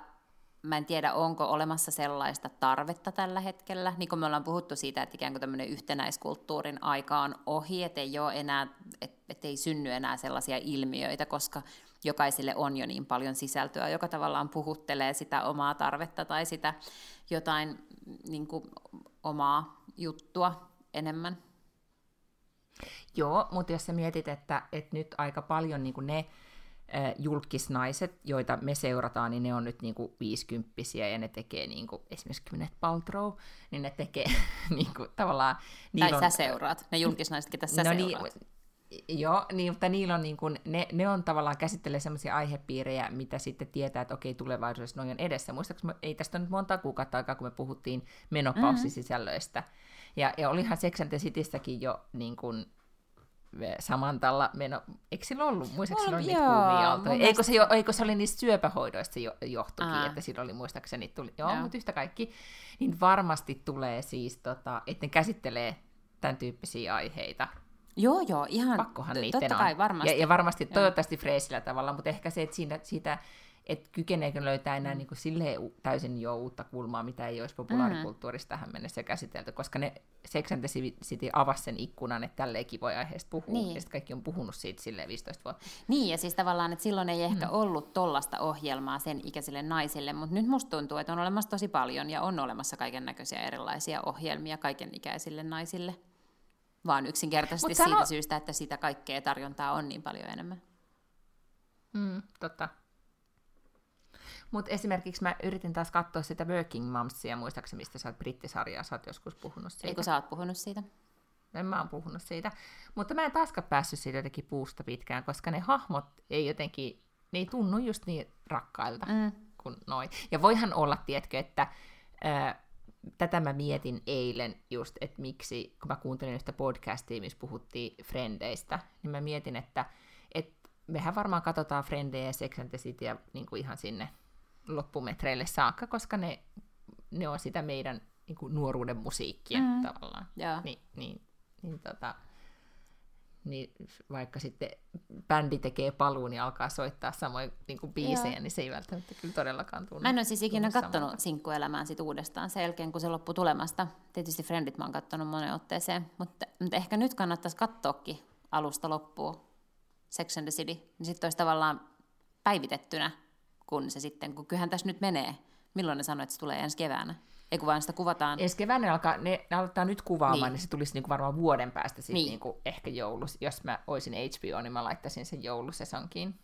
mä en tiedä, onko olemassa sellaista tarvetta tällä hetkellä. Niin kuin me ollaan puhuttu siitä, että ikään kuin tämmöinen yhtenäiskulttuurin aika on ohi, että ei, ole enää, et, et ei synny enää sellaisia ilmiöitä, koska jokaiselle on jo niin paljon sisältöä, joka tavallaan puhuttelee sitä omaa tarvetta tai sitä jotain niin kuin, omaa juttua enemmän. Joo, mutta jos sä mietit, että, että nyt aika paljon niin kuin ne julkisnaiset, joita me seurataan, niin ne on nyt niinku viisikymppisiä ja ne tekee niinku, esimerkiksi Gwyneth Paltrow, niin ne tekee [LAUGHS] niinku, tavallaan... Tai on, sä seuraat, ne julkisnaiset, ketä sä no, seuraat. Niin, joo, niin, mutta niillä on niin kuin, ne, ne on tavallaan käsittelee sellaisia aihepiirejä, mitä sitten tietää, että okei, tulevaisuudessa noin on edessä. Muistaakseni ei tästä nyt monta kuukautta aikaa, kun me puhuttiin menopaussisisällöistä. Mm-hmm. Ja, ja olihan Sex and the Cityssäkin jo niin kuin, Samantalla meno, eikö sillä ollut, muistaakseni oli niitä kuumia aaltoja? Eikö se, eikö se oli niistä syöpähoidoista jo, johtukin, Aa. että sillä oli muistaakseni, tuli, joo, joo. mutta yhtä kaikki, niin varmasti tulee siis, tota, että ne käsittelee tämän tyyppisiä aiheita. Joo, joo, ihan Pakkohan niiden totta kai, varmasti. Ja, ja varmasti, joo. toivottavasti freesillä tavalla, mutta ehkä se, että siinä, siitä että kykeneekö löytää enää mm. niin kuin silleen täysin jo uutta kulmaa, mitä ei olisi populaarikulttuurissa tähän mennessä käsitelty, koska ne Sex and the City avasi sen ikkunan, että tälleenkin voi aiheesta puhua, niin. ja sitten kaikki on puhunut siitä silleen 15 vuotta. Niin, ja siis tavallaan, että silloin ei ehkä mm. ollut tollasta ohjelmaa sen ikäisille naisille, mutta nyt musta tuntuu, että on olemassa tosi paljon, ja on olemassa kaiken näköisiä erilaisia ohjelmia kaiken ikäisille naisille, vaan yksinkertaisesti sano... siitä syystä, että sitä kaikkea tarjontaa on niin paljon enemmän. Mm, totta. Mutta esimerkiksi mä yritin taas katsoa sitä Working Momsia, muistaakseni mistä sä oot brittisarjaa, sä oot joskus puhunut siitä. Eikö sä oot puhunut siitä? En mä oon puhunut siitä. Mutta mä en taaskaan päässyt siitä jotenkin puusta pitkään, koska ne hahmot ei jotenkin, ne ei tunnu just niin rakkailta mm. kuin noin. Ja voihan olla, tietkö, että ää, tätä mä mietin eilen just, että miksi, kun mä kuuntelin yhtä podcastia, missä puhuttiin frendeistä, niin mä mietin, että et mehän varmaan katsotaan Frendejä ja Sex and the Cityä niin kuin ihan sinne loppumetreille saakka, koska ne, ne on sitä meidän niin kuin nuoruuden musiikkia mm. tavallaan. Yeah. Ni, niin, niin, tota, niin vaikka sitten bändi tekee paluun ja alkaa soittaa samoin niin kuin biisejä, yeah. niin se ei välttämättä kyllä todellakaan tunnu. Mä en ole siis ikinä katsonut sinkkuelämään sit uudestaan sen jälkeen, kun se loppui tulemasta. Tietysti Friendit mä oon katsonut monen otteeseen, mutta, mutta ehkä nyt kannattaisi katsoakin alusta loppuun Sex and the City, niin sitten olisi tavallaan päivitettynä kun se sitten, kun kyllähän tässä nyt menee. Milloin ne sanoivat, että se tulee ensi keväänä? Ei kun vaan sitä kuvataan. Ensi keväänä alkaa, ne, ne aloittaa nyt kuvaamaan, niin, niin se tulisi niinku varmaan vuoden päästä sitten niin. niinku ehkä joulus. Jos mä olisin HBO, niin mä laittaisin sen joulusesonkiin.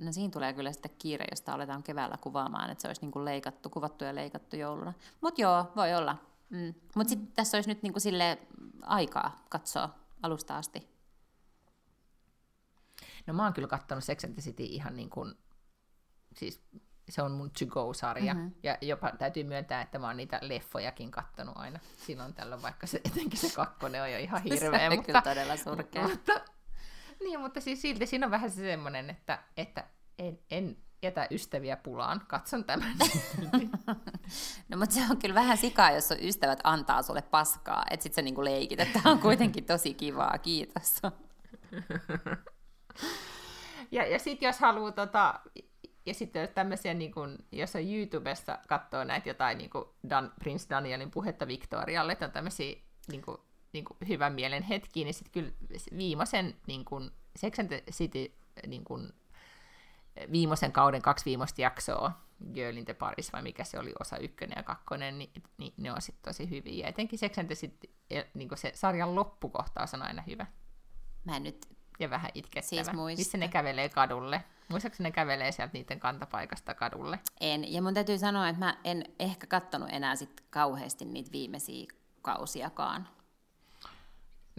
No siinä tulee kyllä sitten kiire, jos aletaan keväällä kuvaamaan, että se olisi niinku leikattu, kuvattu ja leikattu jouluna. Mutta joo, voi olla. Mm. Mutta sitten mm. tässä olisi nyt niinku sille aikaa katsoa alusta asti. No mä oon kyllä katsonut Sex and the City ihan niin kuin siis se on mun to-go-sarja. Mm-hmm. Ja jopa täytyy myöntää, että mä oon niitä leffojakin kattonut aina silloin tällöin, vaikka se, etenkin se kakkonen on jo ihan [LAUGHS] hirveä. se mutta, todella surkea. Mutta, niin, mutta siis silti siinä on vähän se semmoinen, että, että en, en jätä ystäviä pulaan, katson tämän. [LAUGHS] no mutta se on kyllä vähän sikaa, jos sun ystävät antaa sulle paskaa, että sit sä niinku leikit, että on kuitenkin tosi kivaa, kiitos. ja, ja sitten jos haluaa tota, ja sitten tämmöisiä, niin kuin, jos on YouTubessa katsoo näitä jotain niin kuin Dan, Prince Danielin puhetta Victorialle, että on tämmöisiä niin kuin, niin kuin hyvän mielen hetkiä, niin sitten kyllä viimeisen niin kuin Sex and the City niin kuin, viimeisen kauden kaksi viimeistä jaksoa, Girl in the Paris, vai mikä se oli, osa ykkönen ja kakkonen, niin, niin ne on sitten tosi hyviä. Ja etenkin Sex and the City, niin se sarjan loppukohtaus on aina hyvä. Mä en nyt ja vähän itkettävä. Siis Missä ne kävelee kadulle? Muistaakseni ne kävelee sieltä niiden kantapaikasta kadulle? En, ja mun täytyy sanoa, että mä en ehkä kattonut enää sit kauheasti niitä viimeisiä kausiakaan.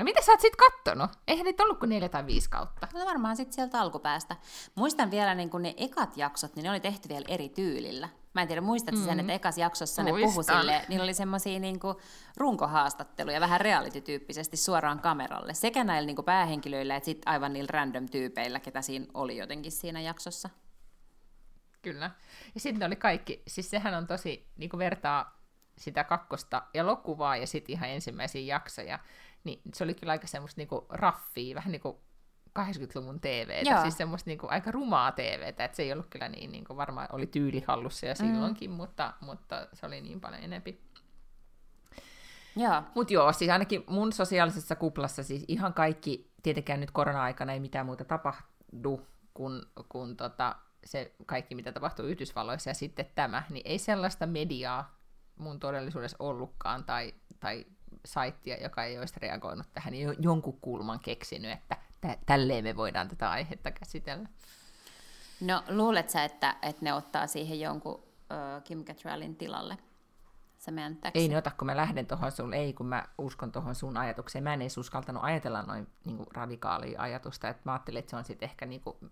No mitä sä oot sit kattonut? Eihän niitä ollut kuin neljä tai viisi kautta. No varmaan sitten sieltä alkupäästä. Muistan vielä niin kun ne ekat jaksot, niin ne oli tehty vielä eri tyylillä. Mä en tiedä, muistatko mm-hmm. sen, että ekas jaksossa Muistan. ne puhu sille, niillä oli semmoisia niin runkohaastatteluja vähän reality-tyyppisesti suoraan kameralle. Sekä näillä niin päähenkilöillä että sitten aivan niillä random-tyypeillä, ketä siinä oli jotenkin siinä jaksossa. Kyllä. Ja sitten oli kaikki, siis sehän on tosi, niin vertaa sitä kakkosta ja lokuvaa ja sitten ihan ensimmäisiä jaksoja, niin se oli kyllä aika semmoista niinku raffia, vähän niin kuin 80-luvun TVtä, Joo. siis semmoista niinku aika rumaa TVtä, että se ei ollut kyllä niin, niinku varmaan oli tyylihallussa ja silloinkin, mm. mutta, mutta se oli niin paljon enempi. Mutta joo, siis ainakin mun sosiaalisessa kuplassa siis ihan kaikki, tietenkään nyt korona-aikana ei mitään muuta tapahdu kuin, kuin tota, se kaikki, mitä tapahtuu Yhdysvalloissa ja sitten tämä, niin ei sellaista mediaa mun todellisuudessa ollutkaan tai, tai saittia, joka ei olisi reagoinut tähän, niin jonkun kulman keksinyt, että tä- tälleen me voidaan tätä aihetta käsitellä. No luulet sä, että, että ne ottaa siihen jonkun uh, Kim Cattrallin tilalle? Sä ei ne ota, kun mä lähden tuohon sun, ei kun mä uskon tuohon sun ajatukseen. Mä en edes uskaltanut ajatella noin niin radikaalia ajatusta, että mä ajattelin, että se on sitten ehkä niin kuin,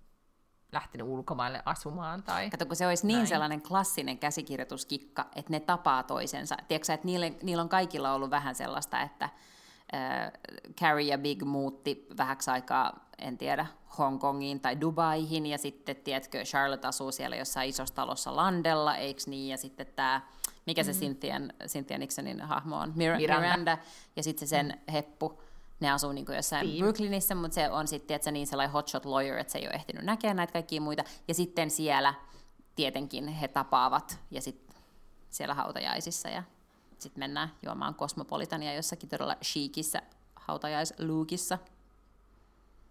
lähtenyt ulkomaille asumaan. Tai Kato, kun se olisi niin näin. sellainen klassinen käsikirjoituskikka, että ne tapaa toisensa. Tiedätkö että niillä, niillä on kaikilla ollut vähän sellaista, että äh, Carrie ja Big muutti vähäksi aikaa, en tiedä, Hongkongiin tai Dubaihin, ja sitten, tiedätkö, Charlotte asuu siellä jossain isossa talossa Landella, eikö niin, ja sitten tämä mikä se mm-hmm. Cynthia, Cynthia Nixonin hahmo on, Mir- Miranda. Miranda, ja sitten se sen heppu, ne asuu niin jossain Steve. Brooklynissa, mutta se on sitten että se niin sellainen hotshot lawyer, että se ei ole ehtinyt näkemään näitä kaikkia muita. Ja sitten siellä tietenkin he tapaavat ja sitten siellä hautajaisissa ja sitten mennään juomaan kosmopolitania jossakin todella chiikissä hautajaisluukissa.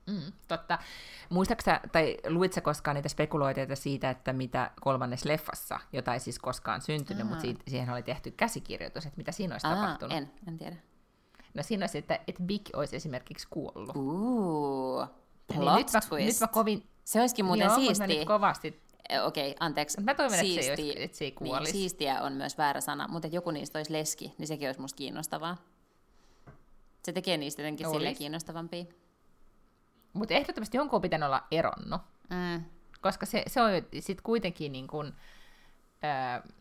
Mm, totta. Muistaaksä, tai luitko koskaan niitä spekuloiteita siitä, että mitä kolmannes leffassa, jota ei siis koskaan syntynyt, Aha. mutta siitä, siihen oli tehty käsikirjoitus, että mitä siinä olisi Aha, tapahtunut? En, en tiedä. No siinä olisi, että, että Big olisi esimerkiksi kuollut. Uuu, plot niin nyt, mä, nyt mä kovin... Se olisikin muuten Joo, siistiä. kovasti e, Okei, okay, anteeksi. Mä toivon, siisti, että, se ei olisi, että se ei kuolisi. Niin, siistiä on myös väärä sana, mutta joku niistä olisi leski, niin sekin olisi musta kiinnostavaa. Se tekee niistä jotenkin silleen kiinnostavampia. Mutta ehdottomasti jonkun on pitänyt olla eronnut. Mm. Koska se, se on sitten kuitenkin niin kuin, öö,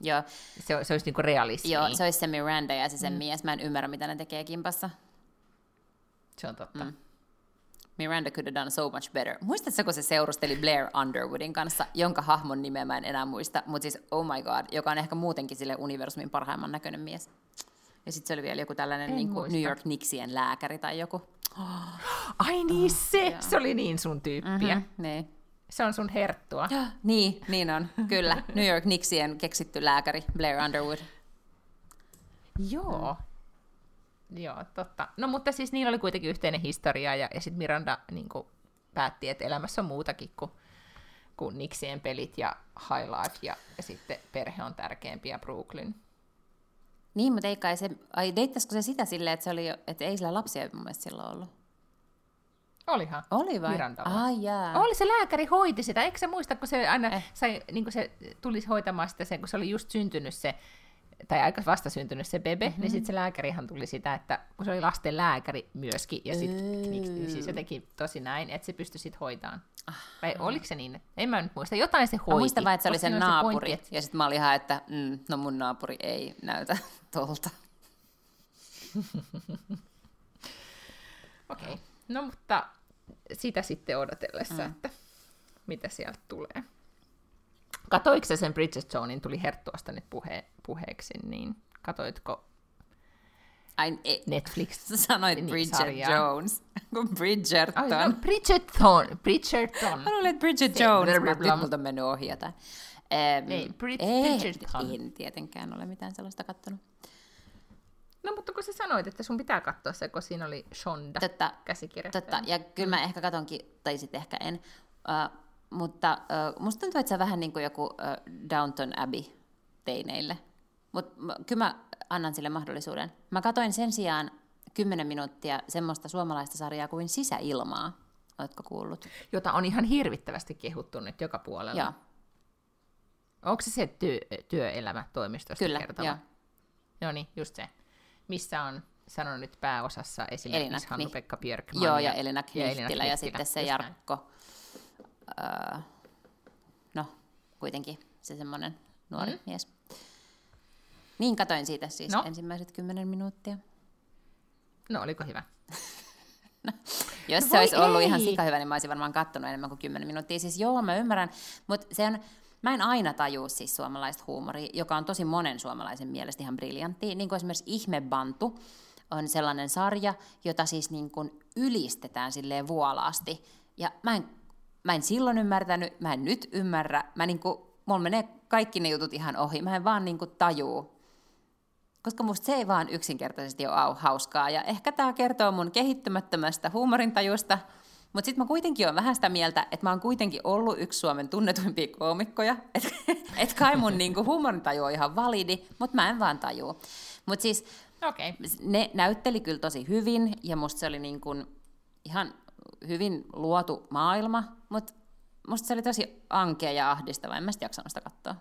Joo. Se, se olisi niinku realismi. Joo, se olisi se Miranda ja se sen mm. mies. Mä en ymmärrä, mitä ne tekee kimpassa. Se on totta. Mm. Miranda could have done so much better. Muistatko, kun se seurusteli Blair Underwoodin kanssa, jonka hahmon nimeä mä en enää muista, mutta siis oh my god, joka on ehkä muutenkin sille universumin parhaimman näköinen mies. Ja sitten se oli vielä joku tällainen niin kuin New York Knicksien lääkäri tai joku. [GASPS] Ai niin se, oh, se oli niin sun tyyppiä. Mm-hmm, niin. Se on sun herttua. Ja, niin, niin on. Kyllä. New York Knicksien keksitty lääkäri Blair Underwood. Joo. Mm. Joo, totta. No mutta siis niillä oli kuitenkin yhteinen historia ja, ja sitten Miranda niin kuin, päätti, että elämässä on muutakin kuin, kuin Knicksien pelit ja High Life ja, ja sitten perhe on tärkeämpi ja Brooklyn. Niin, mutta ei kai se, ai deittaisiko se sitä silleen, että, se oli, että ei sillä lapsia mun mielestä silloin ollut? Olihan. Oli vai? Ai jaa. Oli se lääkäri hoiti sitä. Eikö se muista, kun se aina eh. sai, niin kuin se tulisi hoitamaan sitä sen, kun se oli just syntynyt se, tai aika vasta syntynyt se bebe, mm-hmm. niin sitten se lääkärihan tuli sitä, että kun se oli lasten lääkäri myöskin, ja sitten mm. siis jotenkin tosi näin, että se pystyi sitten hoitamaan. Ah, Vai ah. oliko se niin? En mä nyt muista. Jotain se hoiti. Mä muistan vain, että se oli sen naapuri. Se pointti, että... Ja sitten mä olin ihan, että mm, no mun naapuri ei näytä [LAUGHS] tuolta. [LAUGHS] Okei. Okay. No mutta sitä sitten odotellessa, mm. että mitä sieltä tulee. Katoiko sen Bridget Jonesin, tuli Herttuasta nyt puhe, puheeksi, niin katoitko Ai, e, Netflix Sanoit niin, Bridget sarjaa. Jones, [LAUGHS] kuin Bridgerton. Ai, no, Bridgerton. Bridgerton. Mä luulen, että Bridget Se, Jones, mutta nyt multa on mennyt ohi jotain. Ähm, ei, Brid- ei, Bridgerton. En tietenkään ole mitään sellaista kattonut. No mutta kun sä sanoit, että sun pitää katsoa se, kun siinä oli Shonda totta, käsikirjoittaja. Totta, ja kyllä mä ehkä katonkin, tai sitten ehkä en. Uh, mutta uh, musta tuntuu, että se vähän niin kuin joku uh, Downton Abbey teineille. Mutta kyllä mä annan sille mahdollisuuden. Mä katoin sen sijaan 10 minuuttia semmoista suomalaista sarjaa kuin Sisäilmaa. Oletko kuullut? Jota on ihan hirvittävästi kehuttu nyt joka puolella. Joo. Onko se se työ, työelämä toimistosta Kyllä, kertova? joo. No niin, just se missä on sanonut nyt pääosassa esimerkiksi Hannu-Pekka Björkman. Joo, ja, ja Elina Knihtilä ja, ja sitten se Jarkko. Öö, no, kuitenkin se semmoinen nuori mm. mies. Niin katoin siitä siis no. ensimmäiset kymmenen minuuttia. No, oliko hyvä? [LAUGHS] no, jos no se olisi ei. ollut ihan sika hyvä, niin mä olisin varmaan kattonut enemmän kuin kymmenen minuuttia. Siis joo, mä ymmärrän, mutta se on, Mä en aina tajua siis suomalaista huumoria, joka on tosi monen suomalaisen mielestä ihan briljantti. Niin kuin esimerkiksi Ihmebantu on sellainen sarja, jota siis niin kuin ylistetään silleen vuolaasti. Ja mä en, mä en silloin ymmärtänyt, mä en nyt ymmärrä. Mä niin kuin, mulla menee kaikki ne jutut ihan ohi. Mä en vaan niin kuin tajuu. Koska musta se ei vaan yksinkertaisesti ole hauskaa. Ja ehkä tämä kertoo mun kehittymättömästä huumorintajusta – mutta sitten mä kuitenkin olen vähän sitä mieltä, että mä oon kuitenkin ollut yksi Suomen tunnetuimpia koomikkoja. [LAUGHS] Että et kai mun niinku huumorintaju on ihan validi, mutta mä en vaan tajua. Mutta siis okay. ne näytteli kyllä tosi hyvin ja musta se oli niinku ihan hyvin luotu maailma, mutta musta se oli tosi ankea ja ahdistava, en mä sit jaksanut sitä katsoa.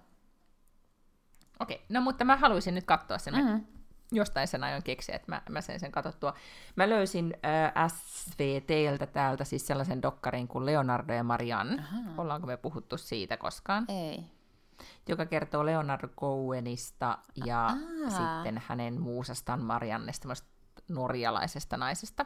Okei, okay. no mutta mä haluaisin nyt katsoa sen. Mm. Jostain sen ajon keksiä, että mä, mä sen sen katsottua. Mä löysin äh, SVTltä täältä siis sellaisen dokkarin kuin Leonardo ja Marianne. Aha. Ollaanko me puhuttu siitä koskaan? Ei. Joka kertoo Leonardo Cohenista ja Aa. sitten hänen muusastaan Mariannesta, norjalaisesta naisesta,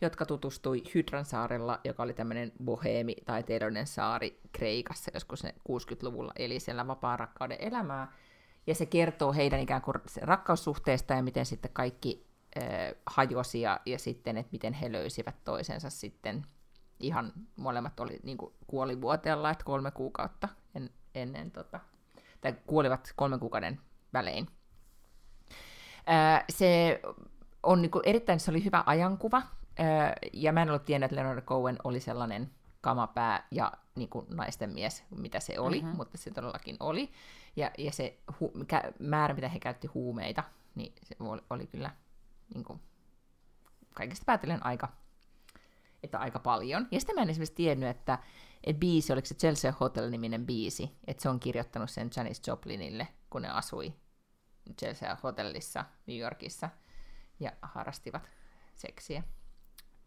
jotka tutustui Hydran saarella, joka oli tämmöinen boheemi taiteilijoiden saari Kreikassa joskus ne 60-luvulla, eli siellä vapaa rakkauden elämää. Ja se kertoo heidän ikään kuin rakkaussuhteesta ja miten sitten kaikki äh, hajosi ja, ja sitten, että miten he löysivät toisensa sitten ihan molemmat oli niin kuin kuolivuoteella, että kolme kuukautta en, ennen, tota, tai kuolivat kolmen kuukauden välein. Ää, se on niin kuin, erittäin, se oli hyvä ajankuva, ää, ja mä en ollut tiennyt, että Leonard Cohen oli sellainen kamapää ja niin kuin naisten mies, mitä se oli, Mhm. mm-hmm. mutta se todellakin oli. Ja, ja se hu- kä- määrä, mitä he käytti huumeita, niin se oli, oli kyllä niin kuin, kaikesta päätellen aika, että aika paljon. Ja sitten mä en esimerkiksi tiennyt, että, että biisi, oliko se Chelsea Hotel-niminen biisi, että se on kirjoittanut sen Janis Joplinille, kun ne asui Chelsea Hotellissa New Yorkissa ja harrastivat seksiä.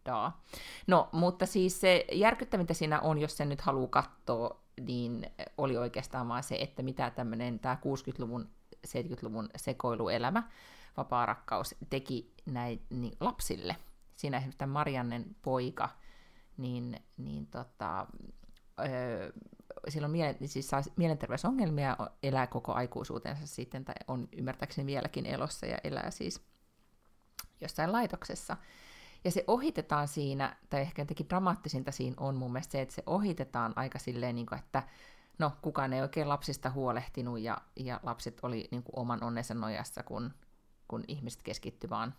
Daa. No, mutta siis se järkyttävintä siinä on, jos sen nyt haluaa katsoa, niin oli oikeastaan vaan se, että mitä tämmöinen tämä 60-luvun, 70-luvun sekoiluelämä, vapaa rakkaus teki näin niin lapsille. Siinä esimerkiksi tämä Mariannen poika, niin, niin tota, öö, sillä on siis saa mielenterveysongelmia, elää koko aikuisuutensa sitten, tai on ymmärtääkseni vieläkin elossa ja elää siis jossain laitoksessa. Ja se ohitetaan siinä, tai ehkä jotenkin dramaattisinta siinä on mun mielestä se, että se ohitetaan aika silleen, niin kuin, että no kukaan ei oikein lapsista huolehtinut ja, ja lapset oli niin kuin oman onnensa nojassa, kun, kun ihmiset keskitty vaan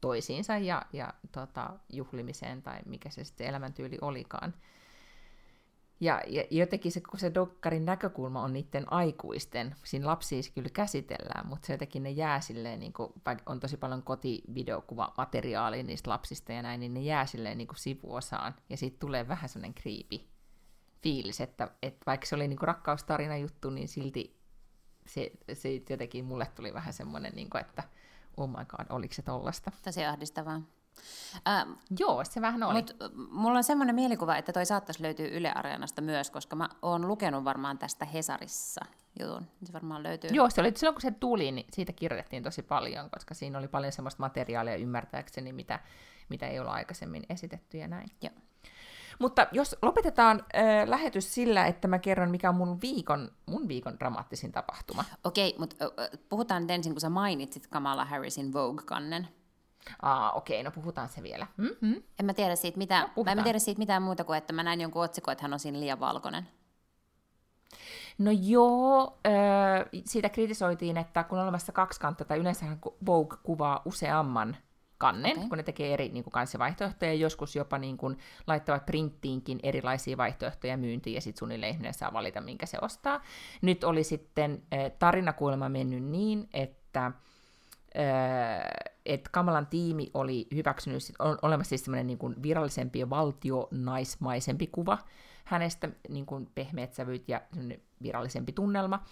toisiinsa ja, ja tota, juhlimiseen tai mikä se sitten elämäntyyli olikaan. Ja, ja jotenkin se, kun se dokkarin näkökulma on niiden aikuisten, siinä lapsia kyllä käsitellään, mutta se jotenkin ne jää silleen, niin kuin, on tosi paljon kotivideokuvamateriaalia niistä lapsista ja näin, niin ne jää silleen niin kuin sivuosaan. Ja siitä tulee vähän sellainen kriipi fiilis, että, että vaikka se oli niin kuin rakkaustarina juttu, niin silti se, se jotenkin mulle tuli vähän semmoinen, niin kuin, että oh my god, oliko se tollasta? Tosi ahdistavaa. Äh, Joo, se vähän oli. Mut mulla on semmoinen mielikuva, että toi saattaisi löytyä Yle Areenasta myös, koska mä oon lukenut varmaan tästä Hesarissa jutun. Se varmaan löytyy. Joo, se oli silloin kun se tuli, niin siitä kirjoitettiin tosi paljon, koska siinä oli paljon semmoista materiaalia ymmärtääkseni, mitä, mitä ei ole aikaisemmin esitetty ja näin. Joo. Mutta jos lopetetaan äh, lähetys sillä, että mä kerron, mikä on mun viikon, mun viikon dramaattisin tapahtuma. Okei, mutta puhutaan nyt ensin, kun sä mainitsit Kamala Harrisin Vogue-kannen. Aa, okei, no puhutaan se vielä. Mm-hmm. En mä tiedä siitä mitään, mä puhutaan. en tiedä siitä mitään muuta kuin, että mä näin jonkun otsikon, että hän on siinä liian valkoinen. No joo, siitä kritisoitiin, että kun on olemassa kaksi kantta, tai yleensä Vogue kuvaa useamman kannen, okay. kun ne tekee eri niin kuin, kansivaihtoehtoja, ja joskus jopa niin kuin, laittavat printtiinkin erilaisia vaihtoehtoja myyntiin, ja sitten suunnilleen ihminen saa valita, minkä se ostaa. Nyt oli sitten äh, mennyt niin, että äh, että Kamalan tiimi oli hyväksynyt, on olemassa siis semmoinen niin virallisempi ja valtionaismaisempi kuva hänestä, niin kuin pehmeät sävyt ja virallisempi tunnelma,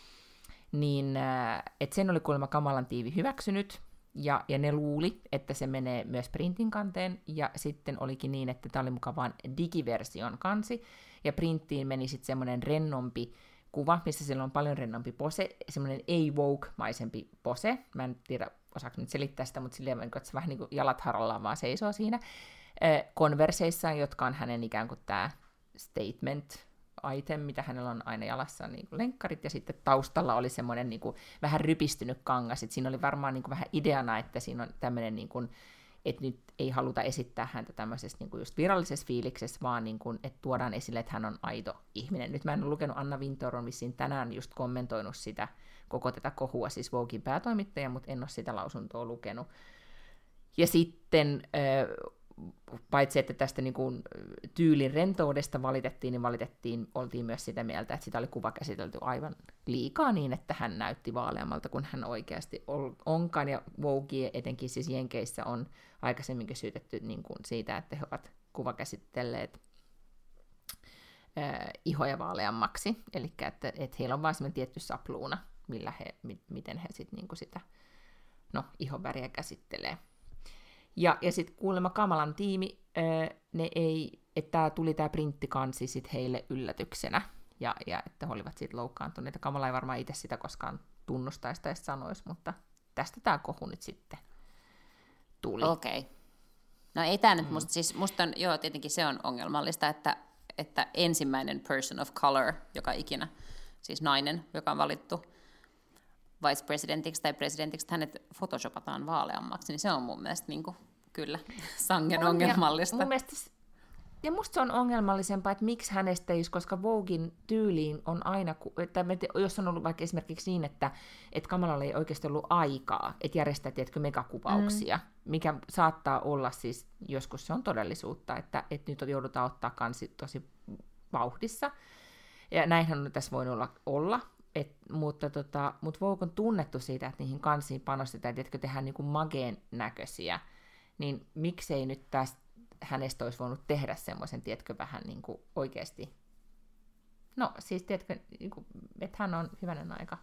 niin äh, että sen oli kuulemma Kamalan tiivi hyväksynyt, ja, ja ne luuli, että se menee myös printin kanteen, ja sitten olikin niin, että tämä oli mukaan vain digiversion kansi, ja printtiin meni sitten semmoinen rennompi kuva, missä sillä on paljon rennompi pose, semmoinen ei-woke-maisempi pose, mä en tiedä, osaako nyt selittää sitä, mutta silleen, että se vähän niin kuin jalat harallaan vaan seisoo siinä, konverseissaan, jotka on hänen ikään kuin tämä statement item, mitä hänellä on aina jalassa, niin kuin lenkkarit, ja sitten taustalla oli semmoinen niin kuin, vähän rypistynyt kangas, että siinä oli varmaan niin kuin, vähän ideana, että siinä on tämmöinen, niin kuin, että nyt ei haluta esittää häntä tämmöisessä niin kuin just virallisessa fiiliksessä, vaan niin kuin, että tuodaan esille, että hän on aito ihminen. Nyt mä en ole lukenut Anna Wintour on vissiin tänään just kommentoinut sitä, koko tätä kohua, siis Voguein päätoimittaja, mutta en ole sitä lausuntoa lukenut. Ja sitten paitsi että tästä niin kuin tyylin rentoudesta valitettiin, niin valitettiin, oltiin myös sitä mieltä, että sitä oli kuva käsitelty aivan liikaa niin, että hän näytti vaaleammalta kuin hän oikeasti onkaan, ja Vogue etenkin siis Jenkeissä on aikaisemminkin syytetty niin kuin siitä, että he ovat kuvakäsitelleet äh, ihoja vaaleammaksi. Eli että, että heillä on vain tietty sapluuna, millä he, mi, miten he sit niinku sitä no, ihonväriä käsittelee. Ja, ja sitten kuulemma Kamalan tiimi, ne ei, että tää tuli tämä printtikansi sit heille yllätyksenä, ja, ja että he olivat siitä loukkaantuneita. Kamala ei varmaan itse sitä koskaan tunnustaisi tai sanoisi, mutta tästä tämä kohu nyt sitten tuli. Okei. Okay. No ei tämä nyt, mm. musta, siis musta on, joo, tietenkin se on ongelmallista, että, että ensimmäinen person of color, joka ikinä, siis nainen, joka on valittu vice presidentiksi tai presidentiksi, hänet photoshopataan vaaleammaksi, niin se on mun mielestä niin kuin, kyllä [LAUGHS] sangen on, ongelmallista. Mun mielestä ja musta se on ongelmallisempaa, että miksi hänestä ei, koska Vogin tyyliin on aina, että jos on ollut vaikka esimerkiksi niin, että, että Kamalalla ei oikeasti ollut aikaa, että järjestää, tiedätkö, megakuvauksia, mm. mikä saattaa olla siis, joskus se on todellisuutta, että, että nyt joudutaan ottaa kansi tosi vauhdissa. Ja näinhän on tässä voinut olla, olla et, mutta, tota, mutta Vogue on tunnettu siitä, että niihin kansiin panostetaan, että tehdään niin kuin mageen näköisiä, niin miksei nyt tästä hänestä olisi voinut tehdä semmoisen, tiedätkö, vähän niin kuin oikeasti. No siis, tiedätkö, niin kuin, että hän on hyvänen aika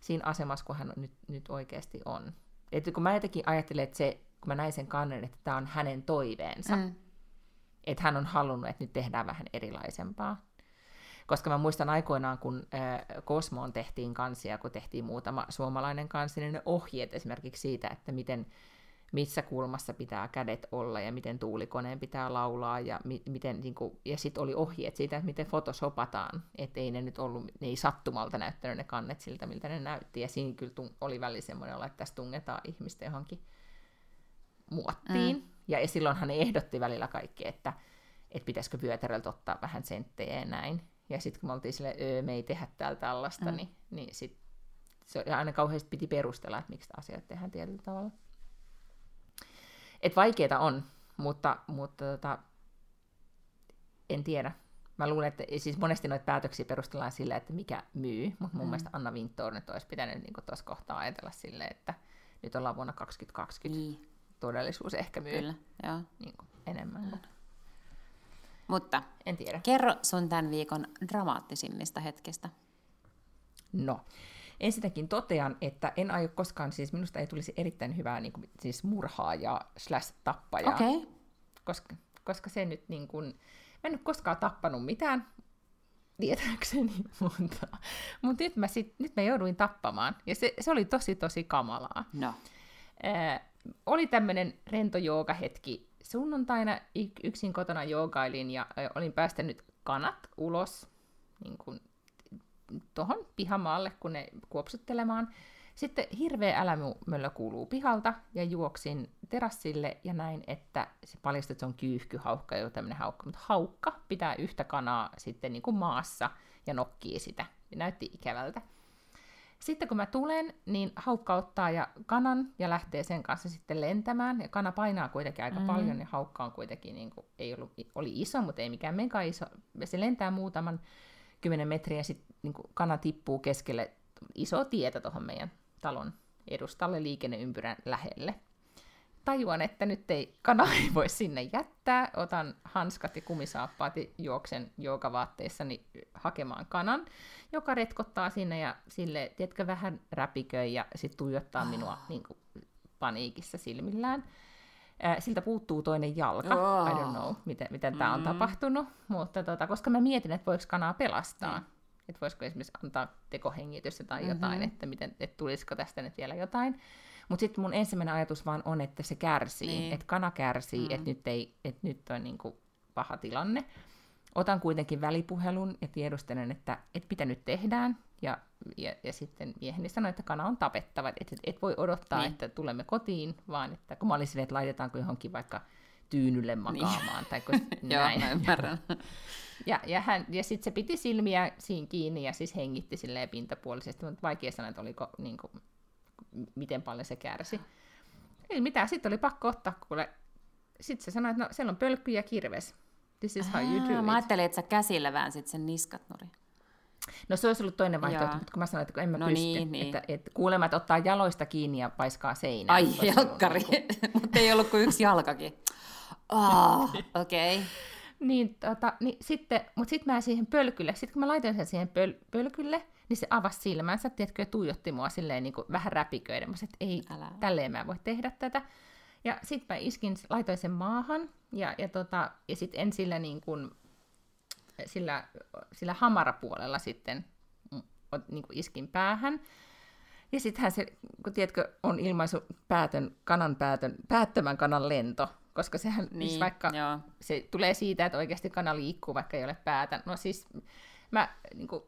siinä asemassa, kun hän nyt, nyt oikeasti on. Että kun mä jotenkin ajattelen, että se, kun mä näin sen kannen, että tämä on hänen toiveensa, mm. että hän on halunnut, että nyt tehdään vähän erilaisempaa. Koska mä muistan aikoinaan, kun Kosmoon tehtiin kansia, kun tehtiin muutama suomalainen kansi, niin ne ohjeet esimerkiksi siitä, että miten missä kulmassa pitää kädet olla ja miten tuulikoneen pitää laulaa ja, mi- miten, niin kuin, ja sitten oli ohjeet siitä, että miten fotosopataan, että ei ne nyt ollut, ne ei sattumalta näyttänyt ne kannet siltä, miltä ne näytti, ja siinä kyllä tung- oli välillä semmoinen että tässä tungetaan ihmistä johonkin muottiin, mm. ja, ja silloinhan ne ehdotti välillä kaikki, että, että pitäisikö vyötäröltä ottaa vähän senttejä ja näin, ja sitten kun me oltiin sille, öö, me ei tehdä täällä tällaista, mm. niin, niin sit se aina kauheasti piti perustella, että miksi asiat tehdään tietyllä tavalla. Et vaikeita on, mutta, mutta tota, en tiedä. Mä luulen, että siis monesti noita päätöksiä perustellaan sillä, että mikä myy, mutta mun mm. mielestä Anna Wintour nyt olisi pitänyt niin tuossa kohtaa ajatella sille, että nyt ollaan vuonna 2020. Niin. Todellisuus ehkä myy Kyllä, joo. Niin kuin enemmän. Mm. Mutta en tiedä. kerro sun tämän viikon dramaattisimmista hetkistä. No, Ensinnäkin totean, että en aio koskaan, siis minusta ei tulisi erittäin hyvää niin kuin, siis ja slash tappaja. Okay. Koska, koska se nyt niin kuin, mä en ole koskaan tappanut mitään, tietääkseni, [LAUGHS] mutta, mutta nyt, mä sit, nyt mä jouduin tappamaan, ja se, se oli tosi tosi kamalaa. No. Äh, oli tämmöinen rento hetki sunnuntaina, yksin kotona joogailin ja olin päästänyt kanat ulos, niin kuin tuohon pihamaalle, kun ne kuopsuttelemaan. Sitten hirveä älämöllä kuuluu pihalta ja juoksin terassille ja näin, että se paljastui, että se on kyyhkyhaukka, jo tämmöinen haukka. Mutta haukka pitää yhtä kanaa sitten niin kuin maassa ja nokkii sitä. Ja näytti ikävältä. Sitten kun mä tulen, niin haukka ottaa ja kanan ja lähtee sen kanssa sitten lentämään. Ja kana painaa kuitenkin aika mm. paljon ja haukka on kuitenkin, niin kuin, ei ollut, oli iso, mutta ei mikään mega iso. Se lentää muutaman 10 metriä ja sitten niin kana tippuu keskelle isoa tietä tuohon meidän talon edustalle liikenneympyrän lähelle. Tajuan, että nyt ei, kana ei voi sinne jättää. Otan hanskat ja kumisaappaat ja juoksen joogavaatteissani hakemaan kanan, joka retkottaa sinne ja sille, tiedätkö, vähän räpiköi ja sitten tuijottaa minua niin kuin, paniikissa silmillään. Siltä puuttuu toinen jalka. Oh. I don't know, miten, miten tämä on mm. tapahtunut. Mutta tota, koska mä mietin, että voiko kanaa pelastaa. Mm. Että voisiko esimerkiksi antaa tekohengitystä tai mm-hmm. jotain, että, miten, että tulisiko tästä nyt vielä jotain. Mutta sitten mun ensimmäinen ajatus vaan on, että se kärsii. Niin. Että kana kärsii, mm. että nyt, ei, että nyt on niinku paha tilanne. Otan kuitenkin välipuhelun ja tiedustelen, että, että mitä nyt tehdään. Ja, ja, ja sitten mieheni sanoi, että kana on tapettava, että et, et voi odottaa, niin. että tulemme kotiin, vaan että kun mä olin silleen, että laitetaanko johonkin vaikka tyynylle niin. makaamaan. Niin. Tai kun, [LAUGHS] näin. Joo, ymmärrän. ja, ja, hän, ja sitten se piti silmiä siinä kiinni ja siis hengitti silleen pintapuolisesti, mutta vaikea sanoa, että oliko, niin kuin, miten paljon se kärsi. Ei mitään, sitten oli pakko ottaa, kuule. Sitten se sanoi, että no, siellä on pölkky ja kirves. This is how you do it. Mä ajattelin, että sä käsillä väänsit sen niskat nurin. No se olisi ollut toinen vaihtoehto, mutta kun mä sanoin, että kun en mä no pysty, niin, niin. Että, että kuulemma, että ottaa jaloista kiinni ja paiskaa seinään. Ai, jalkkari, niin [LAUGHS] mutta ei ollut kuin yksi jalkakin. Oh, okei. Okay. [LAUGHS] niin, tota, niin sitten, mutta sitten mä siihen pölkylle, sitten kun mä laitoin sen siihen pöl, pölkylle, niin se avasi silmänsä, tiedätkö, ja tuijotti mua silleen niin kuin vähän räpiköiden. Mä sanoin, että ei, Älä. tälleen mä voi tehdä tätä. Ja sitten mä iskin, laitoin sen maahan, ja, ja, tota, ja sitten en sillä, niin kuin, sillä, sillä hamarapuolella sitten mm, niin kuin iskin päähän. Ja sittenhän se, kun tiedätkö, on ilmaisu päätön, kanan päätön, päättömän kanan lento, koska sehän niin, siis vaikka joo. se tulee siitä, että oikeasti kana liikkuu, vaikka ei ole päätä. No siis mä, niin kuin,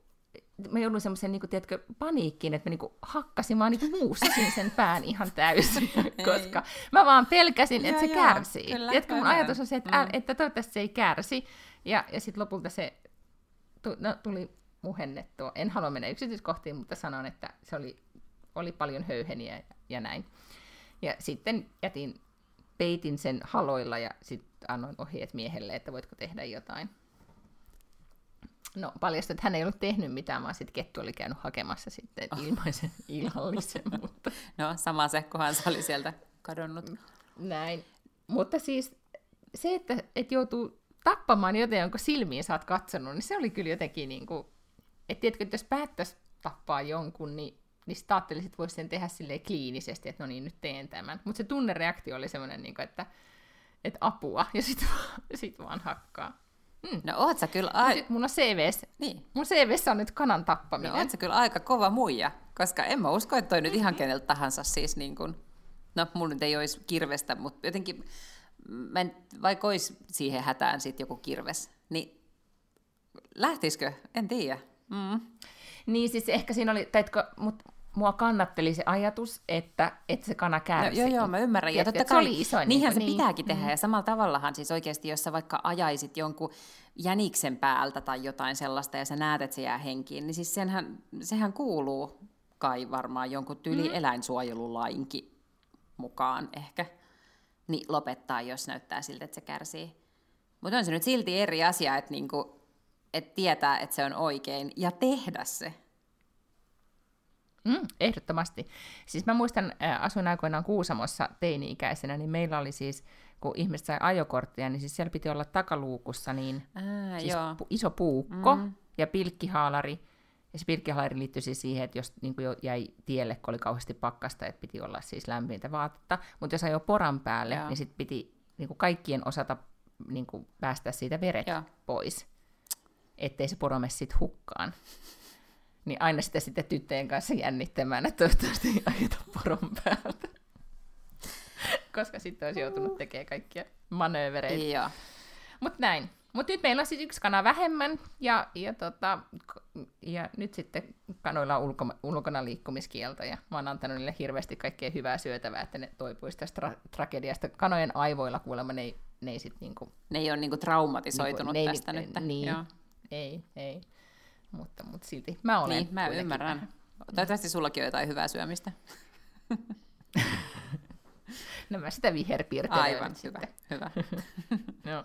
mä joudun semmoisen, niin kuin, tiedätkö, paniikkiin, että mä niin kuin, hakkasin vaan niin muusasin sen pään ihan täysin, [LAUGHS] koska mä vaan pelkäsin, että se joo, kärsii. kyllä, Tiedätkö, mun ajatus on se, että. Mm. että toivottavasti se ei kärsi. Ja, ja sitten lopulta se tu, no, tuli muhennettua. En halua mennä yksityiskohtiin, mutta sanon, että se oli, oli paljon höyheniä ja, ja näin. Ja sitten jätin, peitin sen haloilla ja sitten annoin ohjeet miehelle, että voitko tehdä jotain. No paljastui, että hän ei ollut tehnyt mitään, vaan sitten Kettu oli käynyt hakemassa sitten Oh. ilmaisen [LAUGHS] illallisen, mutta No, sama se, kunhan se oli sieltä kadonnut. näin. Mutta siis se, että, että joutuu tappamaan joten, jonka silmiin sä oot katsonut, niin se oli kyllä jotenkin niin kuin, että tiedätkö, että jos päättäisi tappaa jonkun, niin niin sitten ajattelisit, että voisi sen tehdä silleen kliinisesti, että no niin, nyt teen tämän. Mutta se tunnereaktio oli semmoinen, niin kuin, että, että apua, ja sitten [LAUGHS] sit vaan hakkaa. No oot sä kyllä Ai... ai... Sitten mun on CVs, Niin. mun CVssä on nyt kanan No tappaminen. oot sä kyllä aika kova muija, koska en mä usko, että toi nyt ihan keneltä tahansa siis niin kuin... No, mulla nyt ei olisi kirvestä, mutta jotenkin... Mä en, vaikka olisi siihen hätään sitten joku kirves, niin lähtisikö? En tiedä. Mm. Niin siis ehkä siinä oli, teetkö, mut mua kannatteli se ajatus, että, että se kana No, kärsii. joo, joo, mä ymmärrän. Ja totta kai, se oli iso. niinhän niin, se niin. pitääkin tehdä. Ja samalla tavallahan siis oikeasti, jos sä vaikka ajaisit jonkun jäniksen päältä tai jotain sellaista, ja sä näet, että se jää henkiin, niin siis senhän, sehän kuuluu kai varmaan jonkun tyyli mm. eläinsuojelulainkin mukaan ehkä, niin lopettaa, jos näyttää siltä, että se kärsii. Mutta on se nyt silti eri asia, että niinku, et tietää, että se on oikein, ja tehdä se. Mm, ehdottomasti. Siis mä muistan, asuin aikoinaan Kuusamossa teini-ikäisenä, niin meillä oli siis, kun ihmiset sai ajokorttia, niin siis siellä piti olla takaluukussa niin Ää, siis joo. pu- iso puukko Mm. ja pilkkihaalari. Ja se pilkkihaalari liittyi siis siihen, että jos niin jo jäi tielle, kun oli kauheasti pakkasta, että piti olla siis lämmintä vaatetta. Mutta jos ajoi poran päälle, Joo. niin sitten piti niin kuin kaikkien osata niin kuin päästä siitä veret Joo. pois, ettei se poro mene sit hukkaan. Niin aina sitä sitten tyttöjen kanssa jännittämään, että toivottavasti ei ajeta poron päältä. Koska sitten olisi joutunut tekemään kaikkia manöövereitä. Joo. Mutta näin. Mutta nyt meillä on siis yksi kana vähemmän, ja, ja, tota, ja nyt sitten kanoilla on ulkoma, ulkona liikkumiskielto, ja mä oon antanut niille hirveästi kaikkea hyvää syötävää, että ne toipuisi tästä tra- tragediasta. Kanojen aivoilla kuulemma ne ei, ne ei sit niinku... Ne ei ole niinku traumatisoitunut niinku- ne ei- tästä nyt. Niin, Joo. ei, ei. Mutta, mutta silti mä olen Niin, mä ymmärrän. vähän. Toivottavasti sullakin on jotain hyvää syömistä. [LAUGHS] No mä sitä viherpiirtelen Aivan, hyvä. sitten. hyvä. [LAUGHS] Joo.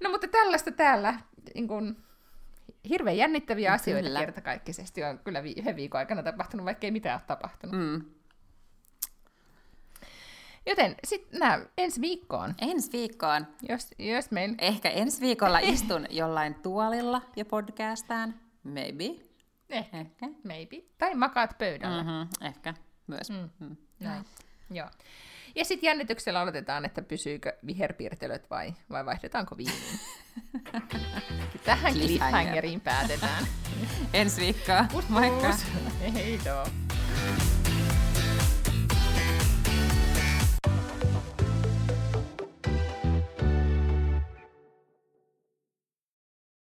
No mutta tällaista täällä niin kun, hirveän jännittäviä No, asioita kyllä. kertakaikkisesti on kyllä vi- yhden viikon aikana tapahtunut, vaikka ei mitään ole tapahtunut. Mm. Joten sitten nämä ensi viikkoon, Ensi viikkoon. jos, jos meillä... Ehkä ensi viikolla istun jollain tuolilla ja podcastaan. Maybe. Eh, Ehkä. maybe. Tai makaat pöydällä. Mm. Mm-hmm. Ehkä myös. Mm. Mm. Näin. Joo. Ja sitten jännityksellä odotetaan, että pysyykö viherpiirtelöt vai, vai vaihdetaanko viiniin. [LAUGHS] Tähän Cliffhanger. cliffhangeriin päätetään. Ensi viikkoa. Moikka. Hei joo.